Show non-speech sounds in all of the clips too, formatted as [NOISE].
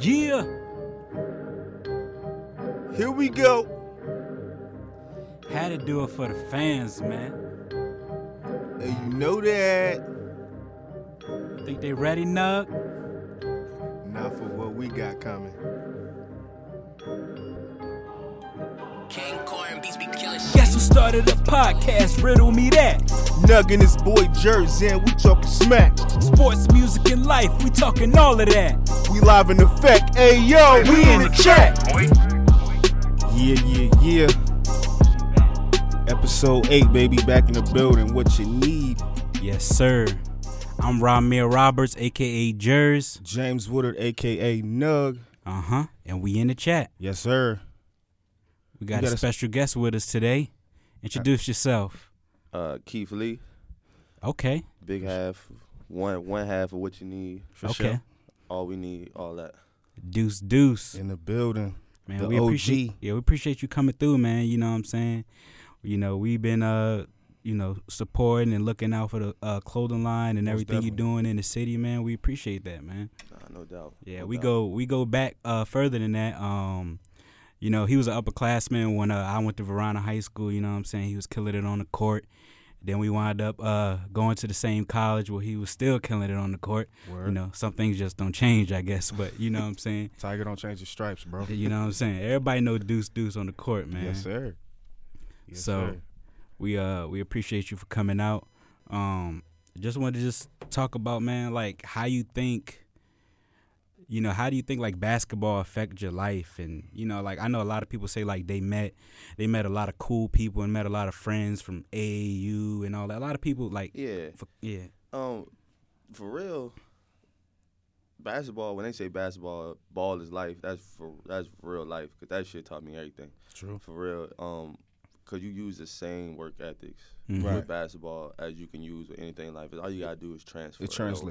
Yeah. Here we go. Had to do it for the fans, man. And you know that. Think they ready, Nug? Not for what we got coming. King Corn beats be killing shit. Guess who started a podcast? Riddle me that. Nuggin his boy Jersey and we talking smack. Sports, music, and life, we talking all of that. We live in effect. Hey yo, we in the chat. Yeah, yeah, yeah. Episode 8, baby, back in the building. What you need. Yes, sir. I'm Ramir Roberts, aka Jers. James Woodard, aka Nug. Uh huh. And we in the chat. Yes, sir. We got We got a- special guest with us today. Introduce yourself. Uh, Keith Lee, Okay. big half, one one half of Whatchaneed, For okay. sure. all we need, all that. Deuce, deuce. In the building. Man, The we OG. appreciate yeah, we appreciate you coming through, man. You know what I'm saying? You know, we've been uh, you know, supporting and looking out for the uh clothing line and Most everything you're doing in the city, man. We appreciate that, man. Nah, no doubt. Yeah, no we doubt. go we go back uh further than that. Um you know, he was an upperclassman when uh, I went to Varina High School, you know what I'm saying? He was killing it on the court. Then we wind up uh going to the same college where he was still killing it on the court. Word. You know, some things just don't change, I guess, but you know what I'm [LAUGHS] saying? Tiger don't change his stripes, bro. You know what I'm saying? Everybody know Deuce Deuce on the court, man. Yes, sir. Yes, So- sir. we uh we appreciate you for coming out. Um just wanted to just talk about man like how you think you know, how do you think like basketball affect your life and you know, like I know a lot of people say like they met they met a lot of cool people and met a lot of friends from AAU and all that. A lot of people like Yeah, for, yeah. um, for real. Basketball. When they say basketball, ball is life. That's for that's real life. Cause that shit taught me everything. True. For real. Um, cause you use the same work ethics Mhm. Right. with basketball as you can use with anything in life. All you gotta do is transfer. It over.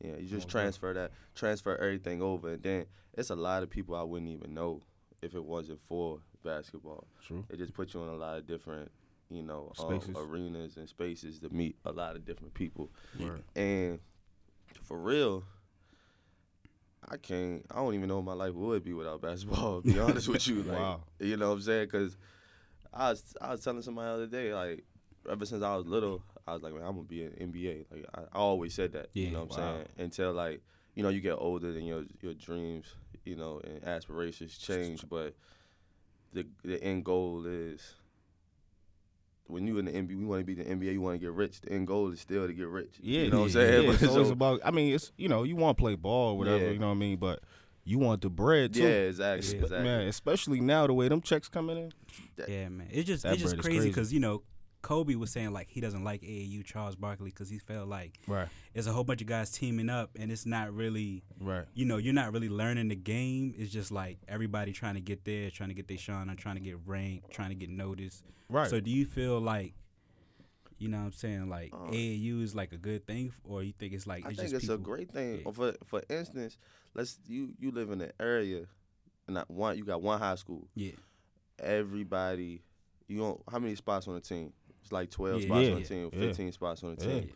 Yeah, you just Most transfer that, transfer everything over, and then it's a lot of people I wouldn't even know if it wasn't for basketball. True. It just puts you in a lot of different, you know, Um, arenas and spaces to meet a lot of different people. Word. And for real, I can't. I don't even know what my life would be without basketball. To be [LAUGHS] honest with you, like, Wow. you know what I'm saying? Because I was I was telling somebody the other day, like, ever since I was little, I was like, man, I'm gonna be an NBA. Like, I, I always said that. Yeah. You know what I'm saying? Until like, you know, you get older, and your your dreams, you know, and aspirations change, but the the end goal is. When you in the NBA, you want to be the NBA. You want to get rich. The end goal is still to get rich. Yeah, you know what I'm saying. Yeah, [LAUGHS] it's always so- about. I mean, it's you know, you want to play ball, or whatever. Yeah. You know what I mean, but you want the bread too. Yeah, exactly. Exactly. Man, especially now the way them checks coming in. Yeah, man. It's just it's just bread is crazy crazy. because you know Kobe was saying like he doesn't like AAU Charles Barkley because he felt like Right. it's a whole bunch of guys teaming up and it's not really Right. you know, you're not really learning the game. It's just like everybody trying to get there, trying to get their shine, on, trying to get ranked, trying to get noticed. Right. So do you feel like, you know what I'm saying, like Uh, AAU is like a good thing or you think it's like I it's think just it's a great thing. Yeah. For for instance, let's you you live in an area, and not one you got one high school. Yeah. Everybody, you don't how many spots on the team? It's like twelve Yeah, spots yeah, on the team, yeah. fifteen spots on the Yeah. team.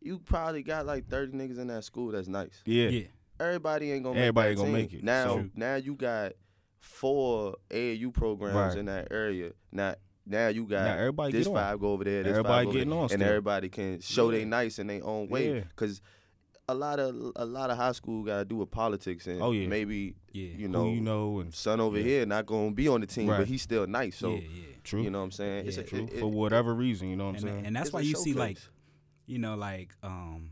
You probably got like thirty niggas in that school. That's nice. Yeah. Yeah. Everybody ain't gonna Everybody make that gonna team. make it. Now True. now you got four AAU programs Right. in that area. Now now you got Now everybody this get on. five go over there. This Everybody five go over getting there, on and still. everybody can show Yeah. they nice in their own way. Yeah. Cause a lot of a lot of high school got to do with politics and Oh, yeah. maybe Yeah. you Who know, you know and son over Yeah. here not gonna be on the team, Right. but he's still nice. So yeah, yeah. true. you know what I'm saying? Yeah, a- true. it- For whatever reason, you know what I'm And, saying? and that's it's why a you see like you know, like um,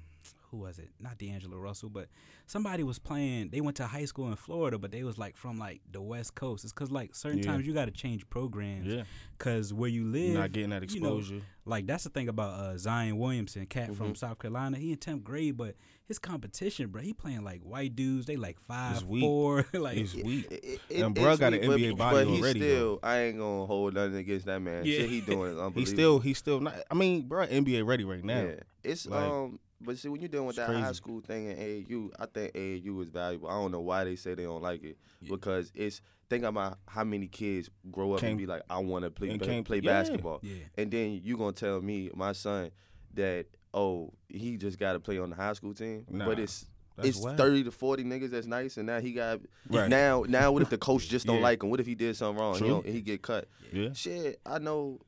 who was it? Not D'Angelo Russell, but somebody was playing. They went to high school in Florida, but they was like from like the West Coast. It's because like certain Yeah. times you got to change programs. yeah. Cause where you live, You're not getting that you know, exposure. like that's the thing about uh, Zion Williamson, cat from Mhm. South Carolina. He in tenth grade, but his competition, bro, he playing like white dudes. They like five, weak. four, [LAUGHS] like It's weak. It- it- And it- bruh it's got an weak, but- NBA body but he already, Still, I ain't gonna hold nothing against that man. Yeah. Shit he doing [LAUGHS] is unbelievable. He's still he's still not I mean, bro, NBA ready right now. Yeah, it's Like, um. But see, when you're dealing with it's that high school thing in AAU, I think AAU is valuable. I don't know why they say they don't like it Yeah. because it's think about how many kids grow up Can't- and be like, I want to play and can't- play yeah. basketball, yeah, and then you gonna tell me, my son, that oh he just got to play on the high school team, Nah. but it's it's wild. thirty to forty niggas that's nice, and now he got Right. now. Now, what if the [LAUGHS] coach just don't Yeah. like him? What if he did something wrong? True. You know, he get cut. Yeah. Shit, I know.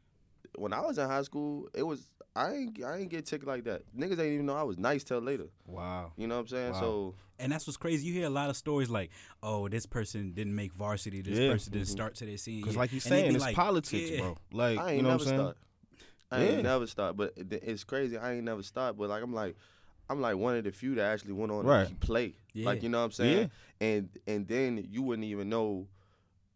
When I was in high school, it was I ain't I ain't get ticked like that. Niggas ain't even know I was nice till later. Wow. You know what I'm saying? Wow. So And that's what's crazy. You hear a lot of stories like, "Oh, this person didn't make varsity. This Yeah. person didn't mm-hmm. start to their senior." Because like you And saying, it's like, politics, yeah. bro. Like I ain't you know never what I'm saying? start. I Yeah. ain't never start, but it's crazy. I ain't never start, but like I'm like, I'm like one of the few that actually went on Right. and play. Yeah. Like you know what I'm saying? And and then you wouldn't even know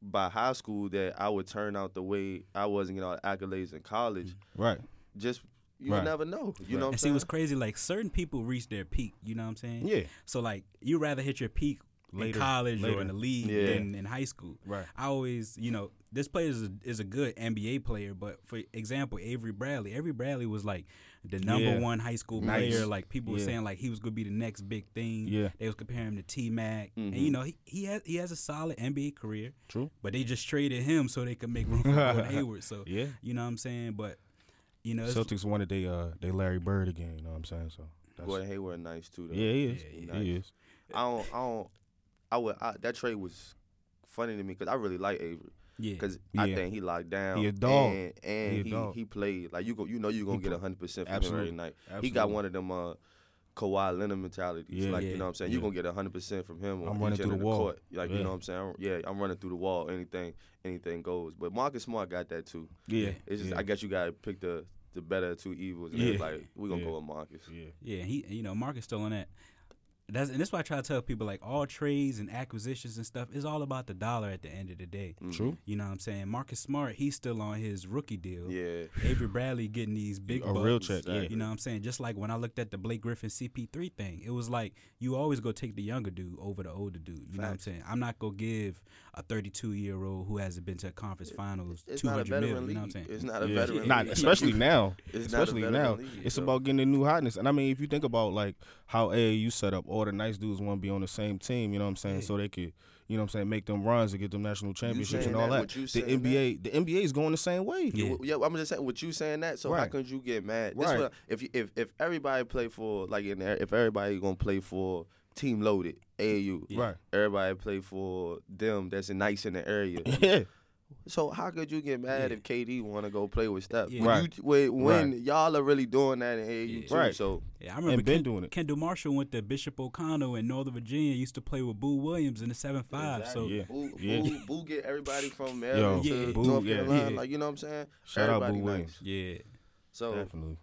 by high school that I would turn out the way I was and get all the accolades in college. Right. Just you Right. never know. You know what I'm And see, saying? what's crazy? Like certain people reach their peak. You know what I'm saying? Yeah. So like, you rather hit your peak Later. in college Later. or in the league Yeah. than in high school. Right. I always, you know, this player is a, is a good NBA player, but for example, Avery Bradley. Avery Bradley was like the number Yeah. one high school Nice. player. Like people were saying, like he was gonna be the next big thing. Yeah. They was comparing him to T Mac, and Mhm. you know he he has he has a solid NBA career. True. But they just traded him so they could make room for Gordon [LAUGHS] Hayward. So Yeah. you know what I'm saying? But you know, Celtics wanted they uh they Larry Bird again. You know what I'm saying? So that's, Gordon Hayward nice too. Though. yeah, he is. Yeah, yeah. He is. I don't. I don't. I would. I, that trade was funny to me because I really like Avery yeah, because I Yeah. think he locked down. He a dog. And, and He he, dog. he played like you go. You know you gonna get hundred percent from him Absolutely. every night. He got one of them uh, Kawhi Leonard mentalities. Yeah. like Yeah. you know what I'm saying. You gonna get hundred percent from him. I'm on running each through end the of wall. Court. Like you know what I'm saying. I'm- Yeah, I'm running through the wall. Anything, anything goes. But Marcus Smart got that too. Yeah. It's just. I guess you gotta pick the the better of two evils. And Yeah. like we're gonna go with Marcus. Yeah. Yeah, he you know Marcus still on that. That's and that's why I try to tell people like all trades and acquisitions and stuff is all about the dollar at the end of the day. Mm-hmm. True. You know what I'm saying? Marcus Smart, he's still on his rookie deal. Yeah. Avery Bradley getting these big A real check, yeah. You know what I'm saying? Just like when I looked at the Blake Griffin CP3 thing, it was like you always go take the younger dude over the older dude. You know what I'm saying? I'm not gonna give a 32 year old who hasn't been to a conference finals It's not a 200 veteran mil. You know what I'm saying? It's not a Yeah. veteran Not league. especially [LAUGHS] now. It's not a especially now. league, it's so- about getting the new hotness. And I mean, if you think about like how AAU set up, all the nice dudes want to be on the same team. You know what I'm saying? Yeah. So they could, you know what I'm saying, make them runs and get them national championships and all that, that. The saying NBA, the NBA is going the same way. Yeah. Well, yeah, I'm just saying with you saying that. So how could you get mad? This Right. what, if you, if if everybody play for like in there, if everybody gonna play for team loaded AAU, Right. Everybody play for them that's nice in the area. [LAUGHS] Yeah. So how could you get mad Yeah. if KD want to go play with Steph? Yeah. When, Right. you, when, when Right. y'all are really doing that in AAU Yeah. too. Right. So Yeah, I remember been Ken- doing it. Kendall Marshall went to Bishop O'Connell in Northern Virginia. Used to play with Boo Williams in the seven five. So Yeah. Boo, Yeah. Boo, Boo get everybody from Maryland Yo, to Boo, North yeah. Carolina. Yeah. Like you know what I'm saying? Shout out Boo nice. Williams. yeah, So Definitely.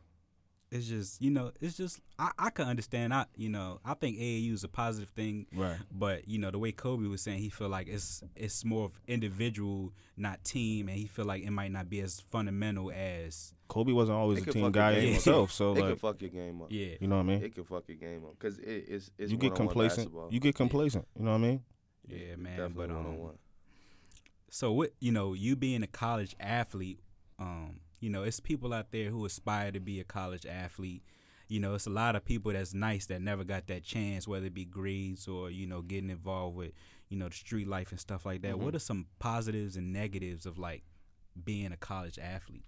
It's just you know it's just I, I can understand I you know I think AAU is a positive thing Right. but you know the way Kobe was saying he feel like it's it's more of individual not team and he feel like it might not be as fundamental as Kobe wasn't always It a team guy game himself. So it like, can fuck your game up. yeah you know what I mean? It can fuck your game up because it, it's it's you get complacent. basketball. You get complacent. You know what I mean? yeah man definitely but um, one-on-one. so what you know you being a college athlete um you know it's people out there who aspire to be a college athlete you know it's a lot of people that's nice that never got that chance whether it be grades or you know getting involved with you know the street life and stuff like that what mm-hmm. are some positives and negatives of like being a college athlete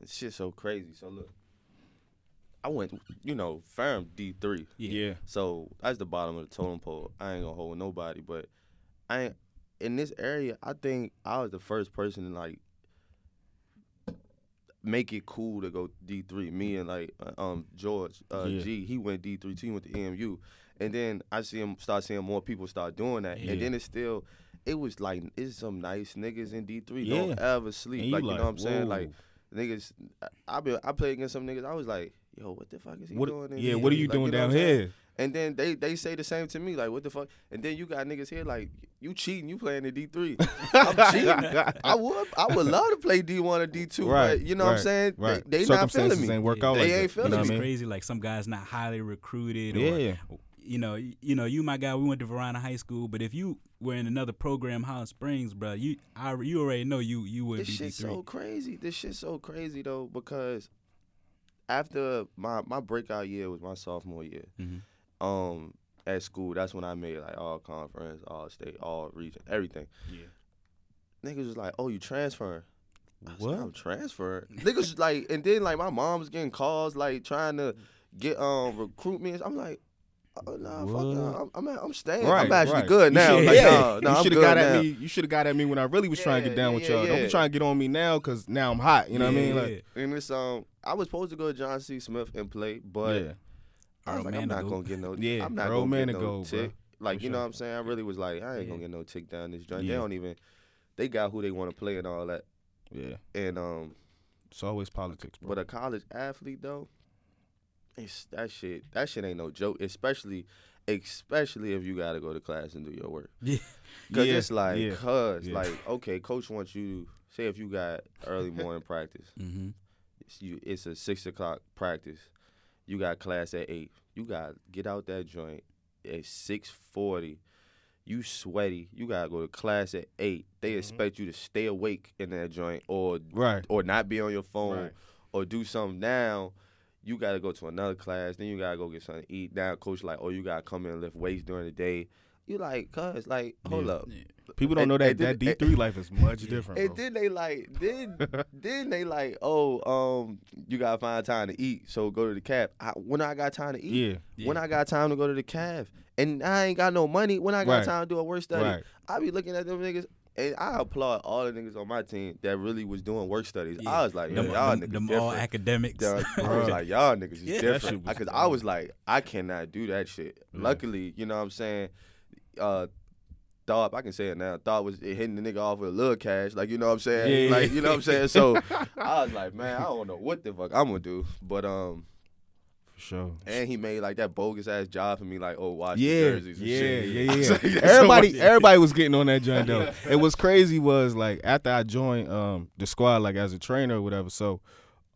This shit's so crazy. So look, I went, you know, firm D three. Yeah. So that's the bottom of the totem pole. I ain't gonna hold nobody, but I ain't in this area. I think I was the first person to like make it cool to go D three. Me and like uh, um George uh, Yeah. G, he went D three too. He went to EMU, and then I see him start seeing more people start doing that, Yeah. and then it's still. It was like it's some nice niggas in D three. Yeah. Don't ever sleep. You Like you know what I'm saying? whoa. Like niggas, I- I be I played against some niggas. I was like, yo, what the fuck is he What? doing? in Yeah. here? What are you Like, doing know down here? And then they they say the same to me, like, what the fuck? And then you got niggas here like, you cheating, you playing in D three. [LAUGHS] I'm cheating. I would I would love to play D one or D two, Right. but you know what I'm saying? Right. They, they not feeling me. ain't work out They like ain't that. feeling you know it's I mean? crazy like some guys not highly recruited or you know you know you my guy we went to Varina High School but if you were in another program Highland Springs bro you I you already know you you would This be shit's D3 so crazy. This shit's so crazy though because after my my breakout year was my sophomore year. Mhm. Um, at school, that's when I made like all conference, all state, all region, everything. Yeah. Niggas was like, "Oh, you transferring?" I What? like, I'm transferring. [LAUGHS] Niggas was like, and then like my mom was getting calls like trying to get um recruit me. I'm like, Oh, nah, fuck What? no. I'm, I'm, I'm staying. Right, I'm actually right. good now. should- Like, yeah. no, no, you I'm should have got now. at me. You should have got at me when I really was trying to get Yeah, down with y'all. Don't yeah. be trying to get on me now because now I'm hot. You know what I mean? Like, And it's um, I was supposed to go to John C. Smith and play, but yeah, I was like, I'm not gonna [LAUGHS] get no. Yeah, I'm not gonna get no Manigault, bro. tick. Like For you know what I'm saying? I really was like, I ain't Yeah. gonna get no tick down this joint. Yeah. They don't even. They got who they want to play and all that. yeah. And um, It's always politics, bro. but a college athlete though, it's that shit. That shit ain't no joke. Especially, especially if you gotta go to class and do your work. [LAUGHS] Yeah. Cause Yeah, it's like, yeah, cause like, okay, coach wants you. Say if you got early [LAUGHS] morning practice, Mm-hmm. it's, you, it's a six o'clock practice. You got class at eight. You got get out that joint at six forty. You sweaty. You gotta go to class at eight. They Mm-hmm. expect you to stay awake in that joint or right. or not be on your phone Right. or do something now. You gotta go to another class. Then you gotta go get something to eat. Now coach like, oh, you gotta come in and lift weights during the day. You like, cuz like, hold Yeah. up. People don't And- know that then- that D three life is much different, And bro. then they like, then [LAUGHS] then they like, oh, um, you gotta find time to eat, so go to the calf. I, when I got time to eat, Yeah, when I got time to go to the calf, and I ain't got no money. When I got Right. time to do a work study, right. I be looking at them niggas. And I applaud all the niggas on my team that really was doing work studies. I was like, them, y'all them, niggas them different. all academics. Dog, [LAUGHS] I was like, y'all niggas is Yeah. Different. Because I was like, I cannot do that shit. Yeah. Luckily, you know what I'm saying? Uh, Thought I can say it now. Thought was hitting the nigga off with a little cash, like you know what I'm saying, Yeah. like you know what I'm saying. So [LAUGHS] I was like, man, I don't know what the fuck I'm gonna do, but um, For sure. and he made like that bogus ass job for me, like oh, the Yeah, jerseys and yeah, shit. yeah, [LAUGHS] yeah. like, that's everybody, everybody was getting on that joint though. [LAUGHS] And what's crazy was like after I joined um the squad, like as a trainer or whatever. So,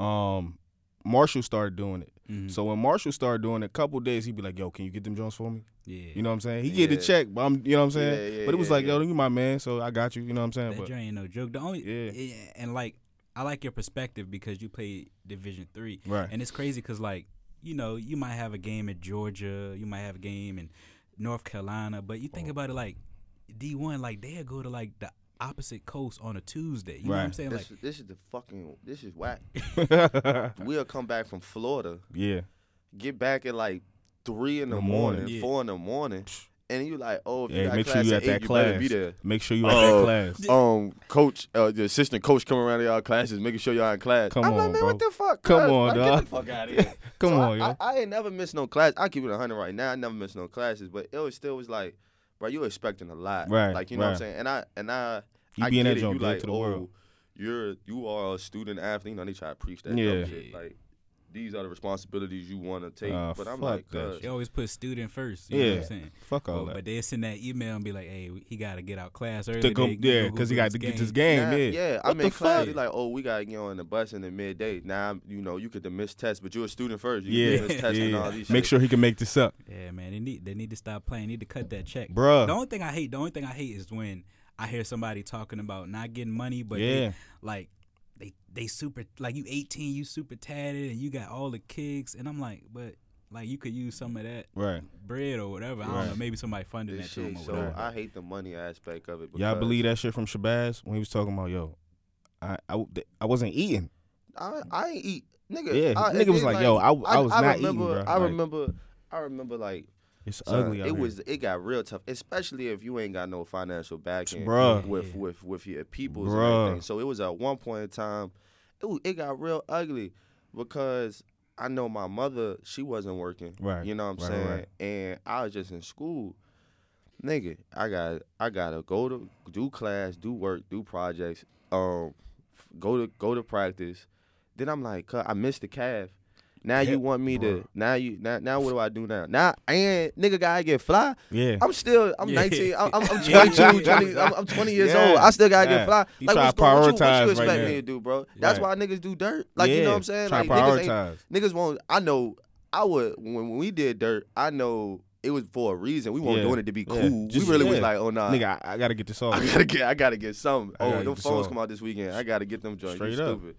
um, Marshall started doing it. Mhm. So when Marshall started doing it, a couple days he'd be like, "Yo, can you get them Jones for me?" yeah. You know what I'm saying? He get the check, but I'm, you know what I'm saying? Yeah, yeah, but it was yeah, like, yeah. "Yo, you my man, so I got you." You know what I'm saying? that But ain't no joke. The only Yeah. yeah, and like I like your perspective because you played Division three, right, and it's crazy because like you know you might have a game in Georgia, you might have a game in North Carolina, but you think Oh. about it like D one, like they'll go to like the opposite coast on a Tuesday. You know what I'm Right. saying? Like This, this is the fucking this is whack. [LAUGHS] We'll come back from Florida, yeah, get back at like three in the, The morning, morning. Yeah. four in the morning, [SNIFFS] and you like, oh, if you Yeah, got make sure class you at at that eight, you better be class. there. make sure you at Oh, that class. [LAUGHS] Um, coach, uh, the assistant coach coming around to y'all classes, making sure y'all in class. Come I'm like, on, man, bro. what the fuck? Come cuz? on, like, dog. Get the fuck out of here. [LAUGHS] Come So on, I, yo. I, I ain't never missed no class. I keep it 100 right now. I never missed no classes, but it was still was like, bro, you expecting a lot, Right, Like you know what I'm saying? And I and I, You I get it. You like, to the oh, world. you're you are a student athlete. You know they try to preach that Yeah. shit. Like these are the responsibilities you want to take. Uh, but I'm like, that they always put student first. You know what Yeah. I'm saying? Fuck all Oh, that. but they send that email and be like, "Hey, he got to get out class early." To go, They- yeah, because he got to get this game. Nah, yeah, yeah. What I'm the in class. fuck? Like, oh, we got to get on the bus in the midday. Now, you know, you could the miss test, but you're a student first. You Yeah, can miss test and yeah. all these Make shit. sure he can make this up, Yeah, man, they need they need to stop playing. Need to cut that check, Bruh. The only thing I hate, the only thing I hate is when I hear somebody talking about not getting money, but Yeah. they, like they they super like you 18, you super tatted, and you got all the kicks, and I'm like, but like you could use some of that right? bread or whatever. I don't know, maybe somebody funded This that to shit. them or So whatever. I hate the money aspect of it. Y'all believe that shit from Shabazz when he was talking about yo, I I, I wasn't eating. I, I ain't eat, nigga. Yeah, I, nigga was then, like, yo, I- I was not eating, remember, bro. I Like- remember, I remember, like, It's son, ugly. Out it here. was, it got real tough, especially if you ain't got no financial backing, Bruh. with Yeah. with with your peoples Bruh. and everything. So it was at one point in time, it it got real ugly because I know my mother, she wasn't working, Right, You know what I'm right, saying? right. And I was just in school. Nigga, I got I gotta go to do class, do work, do projects, um, f- go to go to practice. Then I'm like, I missed the calf. Now you want me to now you now now what do I do now? Now and nigga gotta get fly. yeah. I'm still I'm Yeah. 19. I'm, I'm, I'm [LAUGHS] 22, 20, I'm, I'm 20 years Yeah. old. I still gotta Yeah. get fly. You Like what's what you, what you expect now. me to do, bro? That's Right. why niggas do dirt. Like you know what I'm saying? Try Like to niggas ain't, prioritize. niggas won't. I know. I would when, when we did dirt. I know it was for a reason. We weren't Yeah. doing it to be Yeah. cool. Just- we really was like, oh nah, Nigga, I, I gotta get this [LAUGHS] off. I gotta get. I gotta get something. Oh, them phones come out this weekend. I gotta get them joints. Straight you up. stupid.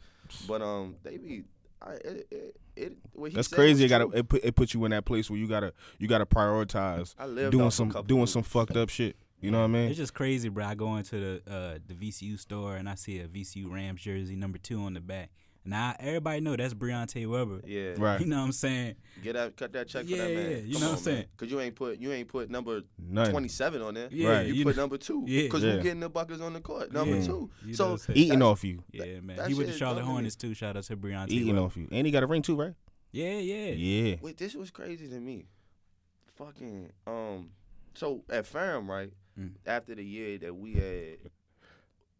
But um, they be. I, it, it, it, what he That's said crazy. It was gotta true. it put it put you in that place where you gotta you gotta prioritize I lived doing off a some couple doing moves. some fucked up shit. You know what I mean? It's just crazy, bro. I go into the uh, the VCU store and I see a VCU Rams jersey, number two on the back. Now everybody know that's Briante Weber. Yeah, Right. You know what I'm saying? Get that, cut that check Yeah, for that man. yeah, you Come know on, what I'm saying? Because you ain't put you ain't put number Nothing. twenty seven on there. Yeah, Right. You, you put know- number two. Yeah. Because Yeah. you getting the buckets on the court. Number Yeah. two. You so what I'm saying? Eating off you. Yeah, man. that He with the to Charlotte dumb to me. Hornets too. Shout out to Breontae Eating Weber. off you. And he got a ring too, right? Yeah, yeah. Yeah. Wait, this was crazy to me. Fucking um, so at Ferrum, right? Mm. After the year that we had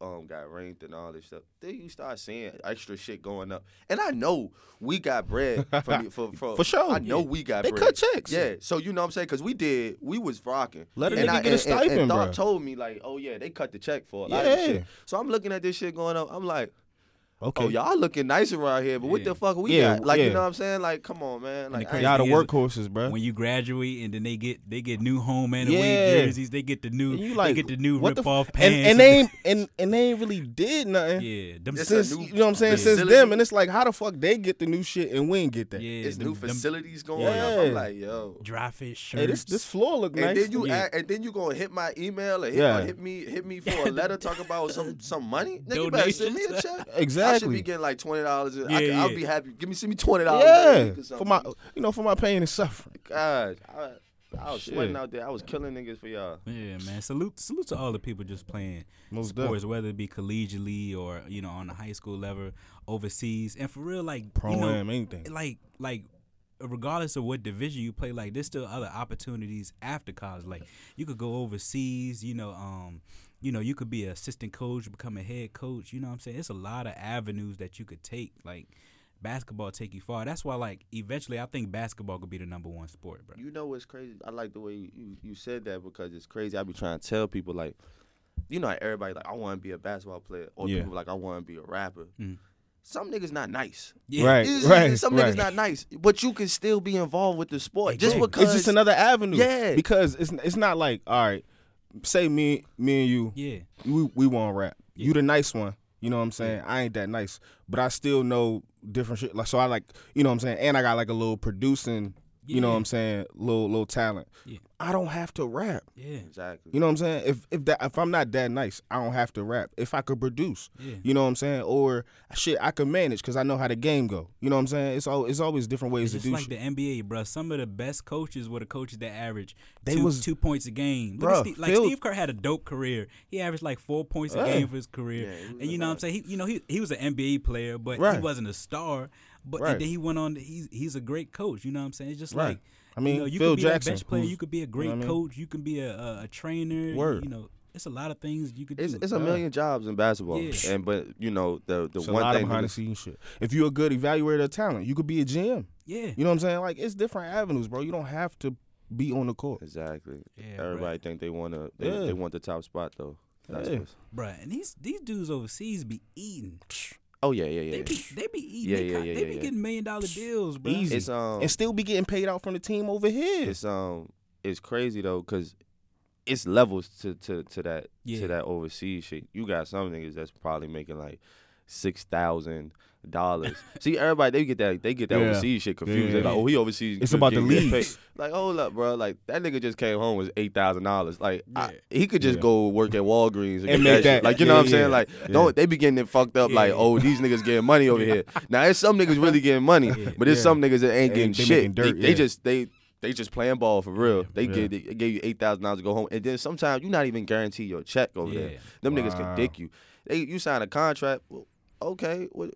um got ranked and all this stuff, then you start seeing extra shit going up. And I know we got bread from for for, [LAUGHS] For sure. I know Yeah. we got bread. They bread. cut checks. Yeah, so you know what I'm saying? Because we did, we was rocking. Let a and nigga I, get a and, and, stipend, and Doc bro. told me like, oh yeah, they cut the check for a lot of Yeah. shit. So I'm looking at this shit going up. I'm like, Okay. oh y'all looking nice around here, but what the fuck we Yeah, got? Like yeah. you know what I'm saying? Like come on, man. Like I crazy ain't- Y'all the thing is, workhorses, bro. When you graduate and then they get they get new home and away Yeah. jerseys, they get the new And you they like get the new what rip the f- off and, pants. and they ain't and, and they ain't really did nothing. yeah, them Since new you know what I'm saying, since them, and it's like, how the fuck they get the new shit and we ain't get that? yeah, it's them, new them facilities going Yeah. up. I'm like, yo. dry fit shirts. Hey, this this floor look And nice. then you Yeah. act, and then you gonna hit my email or hit, my, hit me hit me for a letter talk about some [LAUGHS] some money. Nigga, you better send me a Donations. check. [LAUGHS] I should be getting like twenty dollars. Yeah, I, I'll yeah. be happy. Give me send me twenty dollars. yeah, for my you know for my pain and suffering. God, I, I was Shit. sweating out there. I was killing niggas for y'all. Yeah, man. Salute salute to all the people just playing Most sports, whether it be collegiately or you know on the high school level, overseas, and for real, like Pro you know, anything. like like regardless of what division you play, like there's still other opportunities after college. Like you could go overseas, you know, um, you know, you could be an assistant coach, become a head coach. You know what I'm saying? It's a lot of avenues that you could take. Like basketball take you far. That's why like eventually I think basketball could be the number one sport, bro. You know what's crazy? I like the way you, you, you said that because it's crazy. I be trying to tell people like, you know, everybody like I want to be a basketball player, or Yeah. people like I want to be a rapper. Mm. Some niggas not nice. Yeah. Right, It's- right, Some right. niggas not nice, but you can still be involved with the sport just because It's just another avenue. Yeah. because it's it's not like all right. Say me me and you Yeah. we we want to rap. You the nice one. You know what I'm saying? I ain't that nice, but I still know different shit. Like so, I like you know what I'm saying, and I got like a little producing. You know what I'm saying? Little little talent. Yeah. I don't have to rap. Yeah. exactly. You know what I'm saying? If if that if I'm not that nice, I don't have to rap. If I could produce, Yeah. you know what I'm saying? Or shit, I could manage because I know how the game go. You know what I'm saying? It's all it's always different ways It's to just do like shit. the NBA, bro. Some of the best coaches were the coaches that average They two, was- two points a game. Look Bruh, Steve, like Phil- Steve Kerr had a dope career. He averaged like four points a Yeah. game for his career. Yeah, and you a know what I'm saying? He, you know, he he was an NBA player, but he wasn't a star. But Right. then he went on. To, he's he's a great coach. You know what I'm saying? It's just Right. like I mean, you know, you Phil could be Jackson, a bench player. You mm-hmm. could be a great you know what I mean? coach. You can be a, a, a trainer. Word. You know, it's a lot of things you could It's, do. it's a million jobs in basketball, Yeah. and but you know the the It's a one lot of thing behind the scenes shit. If you're a good evaluator of talent, you could be a GM. yeah. You know what I'm saying? Like it's different avenues, bro. You don't have to be on the court. exactly. Yeah, bruh. Everybody think they want to they, Yeah. they want the top spot though. That's Yeah. what's- Bruh, and these these dudes overseas be eating. Oh yeah yeah yeah. They be they be eating. Yeah, they yeah, yeah, they yeah, be yeah. getting million dollar deals, bro. Easy. It's um and still be getting paid out from the team over here. it's um it's crazy though because it's levels to to to that Yeah. to that overseas shit. You got some niggas that's probably making like six thousand dollars. See, everybody they get that they get that Yeah. overseas shit confused. Yeah. They're like, oh, he overseas. It's about the getting leagues. Like, hold up, bro. Like that nigga just came home with eight thousand dollars. Like I, he could just Yeah. go work at Walgreens and, And make that, shit. that- Like you know yeah, what I'm saying? Like Yeah. don't they be getting it fucked up? Like oh these niggas getting money over here. Now there's some niggas really getting money, but there's Yeah. some niggas that ain't getting they shit. making dirt, they, they just they they just playing ball for real. They Yeah. give they gave you eight thousand dollars to go home, and then sometimes you not even guaranteed your check over there. Yeah. Them niggas can dick you. They you sign a contract. Well, okay, what,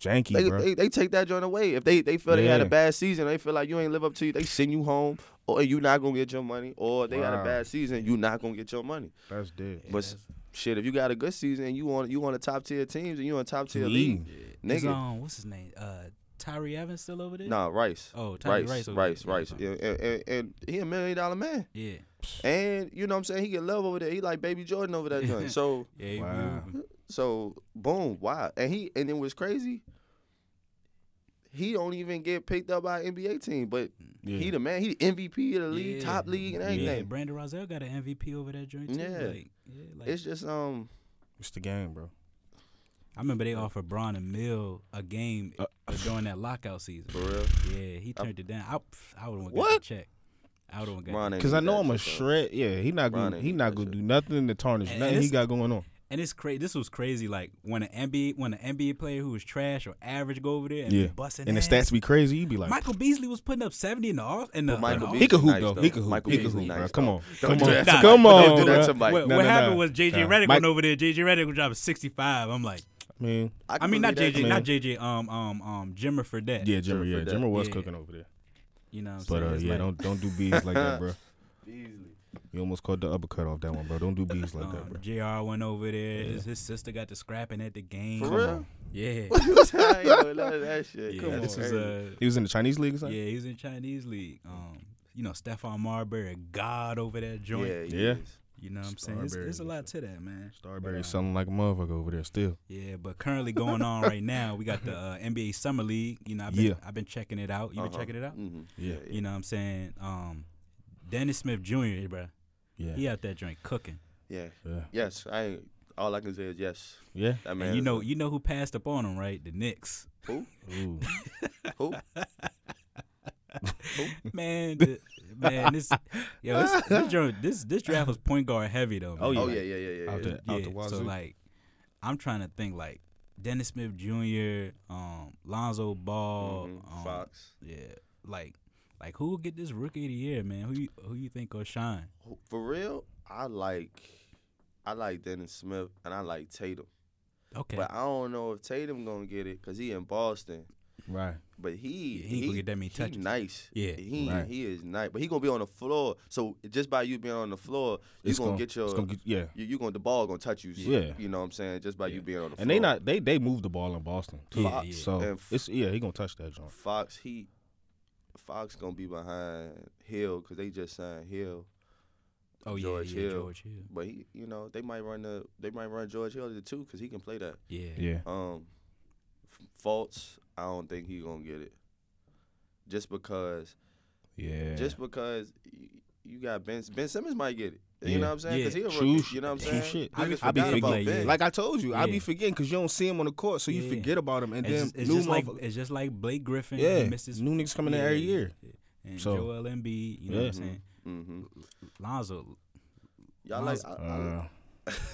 Janky, they, bro. they they take that joint away. If they they feel they had a bad season, they feel like you ain't live up to you, they send you home, or you not gonna get your money, or they had a bad season, you not gonna get your money. That's dead. But s- shit, if you got a good season and you want you on the top tier teams and you on top tier League. league, nigga, um, what's his name? Uh, Tyree Evans still over there? nah, Rice. Oh, Tyree Rice, Rice. Rice, over Rice, there. Yeah, and, and, and he a million dollar man, Yeah. and you know what I'm saying. He get love over there. He like Baby Jordan over that joint. So [LAUGHS] Yeah. he Wow. Moving. So boom, wow, and he and it was crazy. He don't even get picked up by an NBA team, but Yeah. he the man. He the MVP of the league, Yeah. top league, and Yeah, everything. Brandon Roselle got an MVP over that joint too. Yeah. Like, yeah, like It's just um, It's the game, bro. I remember they offered Braun and Mill a game Uh, during that lockout season. for real. Yeah, he turned it down. I, I would have got the check. I would have got Bron the Because I know I'm a shred. Yeah, he not Bron gonna he not gonna do nothing to tarnish And nothing he got going on. And it's crazy. This was crazy. Like when an NBA when an NBA player who was trash or average go over there and Yeah. be busting And the ass. stats be crazy. You be like, Michael Beasley was putting up seventy in the all in the, Michael Beasley he could hoop nice, though. though. He could hoop. Michael he could Beasley hoop, nice, Come on, come on, that. come on. don't do that bro. to Mike. What, No, what no, happened no. was JJ Nah. Redick went over there. JJ Redick was dropping sixty five. I'm like, can I mean not JJ, man. not JJ. Um um um Jimmer for that. Yeah, Jimmer. Jimmer Yeah. Jimmer was Yeah. cooking over there. you know. What I'm But saying? uh, It's yeah, like, don't don't do bees like that, [LAUGHS] bro. Beasley. You almost caught the uppercut off that one, bro. Don't do bees like that, um, bro. Jr. went over there. His, his sister got to scrapping at the game. For Come real? on. Yeah. I ain't of that shit. yeah, Come this on. was uh, He was in the Chinese league or something. yeah, he was in the Chinese league. Um, you know, Stephon Marbury, god over that joint. yeah, Yeah. You know what I'm saying? It's, it's a lot to that, man. Starbury uh, selling like a motherfucker over there still. Yeah, but currently going on right now, we got the uh, [LAUGHS] NBA Summer League. You know, I've been, Yeah. I've been checking it out. You been Uh-huh. checking it out? Mhm. Yeah. You know what I'm saying? Um, Dennis Smith Jr., bro. Yeah. He out that joint cooking. Yeah. Yeah. Yes. I. All I can say is yes. Yeah. That man. And you know, you know who passed up on him, right? The Knicks. who? Ooh. Who? [LAUGHS] man, the, man, this yo, this, this, [LAUGHS] joint- this this draft was point guard heavy though. Oh, man. Oh yeah. yeah, yeah, yeah, yeah. Out yeah. out the yeah. So like, I'm trying to think like Dennis Smith Jr., um, Lonzo Ball, Mhm. um, Fox. Yeah, like, like who will get this rookie of the year, man? Who you who you think will shine? For real, I like, I like Dennis Smith and I like Tatum. Okay, But I don't know if Tatum gonna get it because he in Boston. Right. But he Yeah, he ain't gonna get that many he touches. nice. Yeah. he Right. he is nice. But he gonna be on the floor. So just by you being on the floor, you gonna, gonna- get your gonna get- yeah. you, you gonna the ball gonna touch you. Yeah. you know what I'm saying. Just by you being on the floor. And they not they they move the ball in Boston. Too. Yeah, yeah. So And f- it's yeah he gonna touch that joint. Fox he Fox gonna be behind Hill because they just signed Hill. oh George yeah, Hill. George Hill. But he, you know, they might run the they might run George Hill the two because he can play that. Yeah, Yeah. Um, faults. I don't think he gonna get it. Just because, Yeah. just because y- you got Ben Ben Simmons might get it. You Yeah. know what I'm saying? Because Yeah. he a True rookie. sh- You know what I'm saying? shit. I be- I be forgot about forgetting, yeah. Like I told you, I be forgetting because you don't see him on the court, so you Yeah. forget about him, and it's then just, it's new just like it's just like Blake Griffin. Yeah, he misses new niggas coming in every year. And So- Joel Embiid, you know what I'm Yeah. saying? hmm Lonzo, Y'all like I, I, Uh,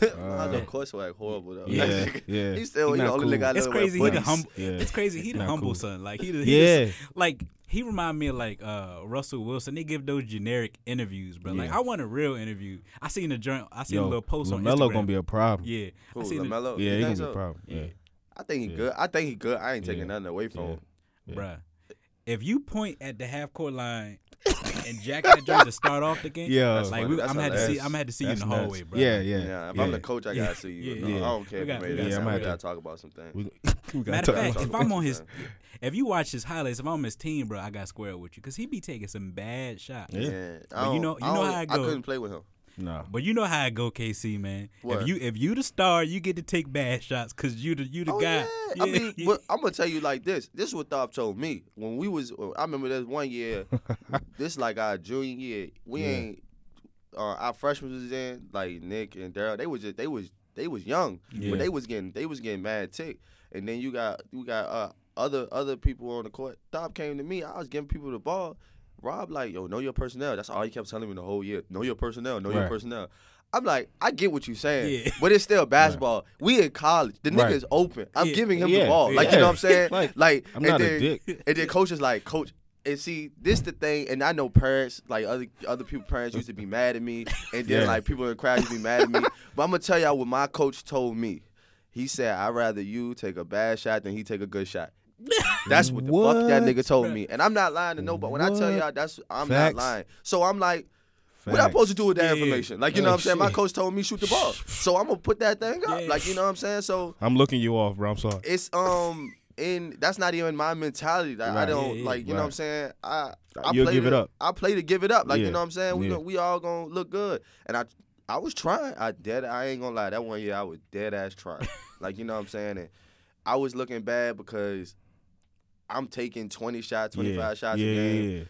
Lonzo, uh, of course, like horrible though. yeah, [LAUGHS] yeah. He's still He he the not only cool. nigga I it's crazy. He the humble. Yeah. It's crazy. He the Not humble cool. son. Like he, the, he Yeah. just- like he remind me of like uh Russell Wilson. They give those generic interviews, bro. Like Yeah. I want a real interview. I seen a joint. I seen a little post on LaMelo Instagram. gonna be a problem. yeah. Who, I seen a- LaMelo? Yeah, he gonna think be a problem. Yeah, I think he Yeah. good. I think he good. I ain't taking Yeah. nothing away from Yeah. him. Yeah. bruh. If you point at the half court line and jack that joint to start off the game, Yeah. That's like funny. we, That's I'm gonna have to see. I'm gonna have to see you in That's the nuts. hallway, bro. Yeah, yeah. Yeah, if yeah. I'm the coach, I Yeah. gotta see you. Yeah. No, Yeah. I don't care We if got- you we made got that. Yeah, I'm sound. gonna We have gotta talk about some things. [LAUGHS] We, we gotta Matter of talk fact, about if. I'm on his, [LAUGHS] if you watch his highlights, if I'm on his team, bro, I got square with you because he be taking some bad shots. Yeah. Yeah, But you don't- know- you I know don't- how it I go. couldn't play with him. Nah. But you know how it go, KC man. What? If you if you the star, you get to take bad shots because you the you the oh, guy. Yeah. I mean, but [LAUGHS] I'm gonna tell you like this. This is what Thop told me when we was. I remember this one year. [LAUGHS] this like our junior year. We Yeah. ain't. Uh, our freshmen was in like Nick and Daryl. They was just they was they was young, Yeah. but they was getting they was getting mad tick. And then you got you got uh, other other people on the court. Thop came to me. I was giving people the ball. Rob like yo know your personnel. That's all he kept telling me the whole year. Know your personnel. Know your Right. personnel. I'm like, I get what you're saying, Yeah. but it's still [LAUGHS] basketball. We in college. The Right. is open. I'm Yeah. giving him Yeah. the ball. Like you Yeah. know what I'm saying? [LAUGHS] Like, like I'm and not a then, dick. And then coach is like, coach. And see, this the thing, and I know parents, like other other people, parents used to be mad at me, and then Yeah. like people in the crowd used to be mad at me. But I'm gonna tell y'all what my coach told me. He said, "I'd rather you take a bad shot than he take a good shot." That's what the fuck that nigga told me, and I'm not lying to nobody. When I tell y'all, that's I'm Facts. not lying. So I'm like, what I Facts. supposed to do with that Yeah, information? Like, you know Oh, what I'm saying? My coach told me shoot the ball. So I'm gonna put that thing up. Yeah. Like, you know what I'm saying? So I'm looking you off, bro. I'm sorry. it's um and that's not even my mentality. Like, I don't Yeah, like, you know what I'm saying? I I You'll play give to, it up. I play to give it up. Like, you know what I'm saying? We we all gonna look good. And I I was trying. I dead I ain't gonna lie. That one year I was dead ass trying. [LAUGHS] like, you know what I'm saying? And I was looking bad because I'm taking 20 shots, 25 yeah. shots yeah, a game. Yeah, yeah.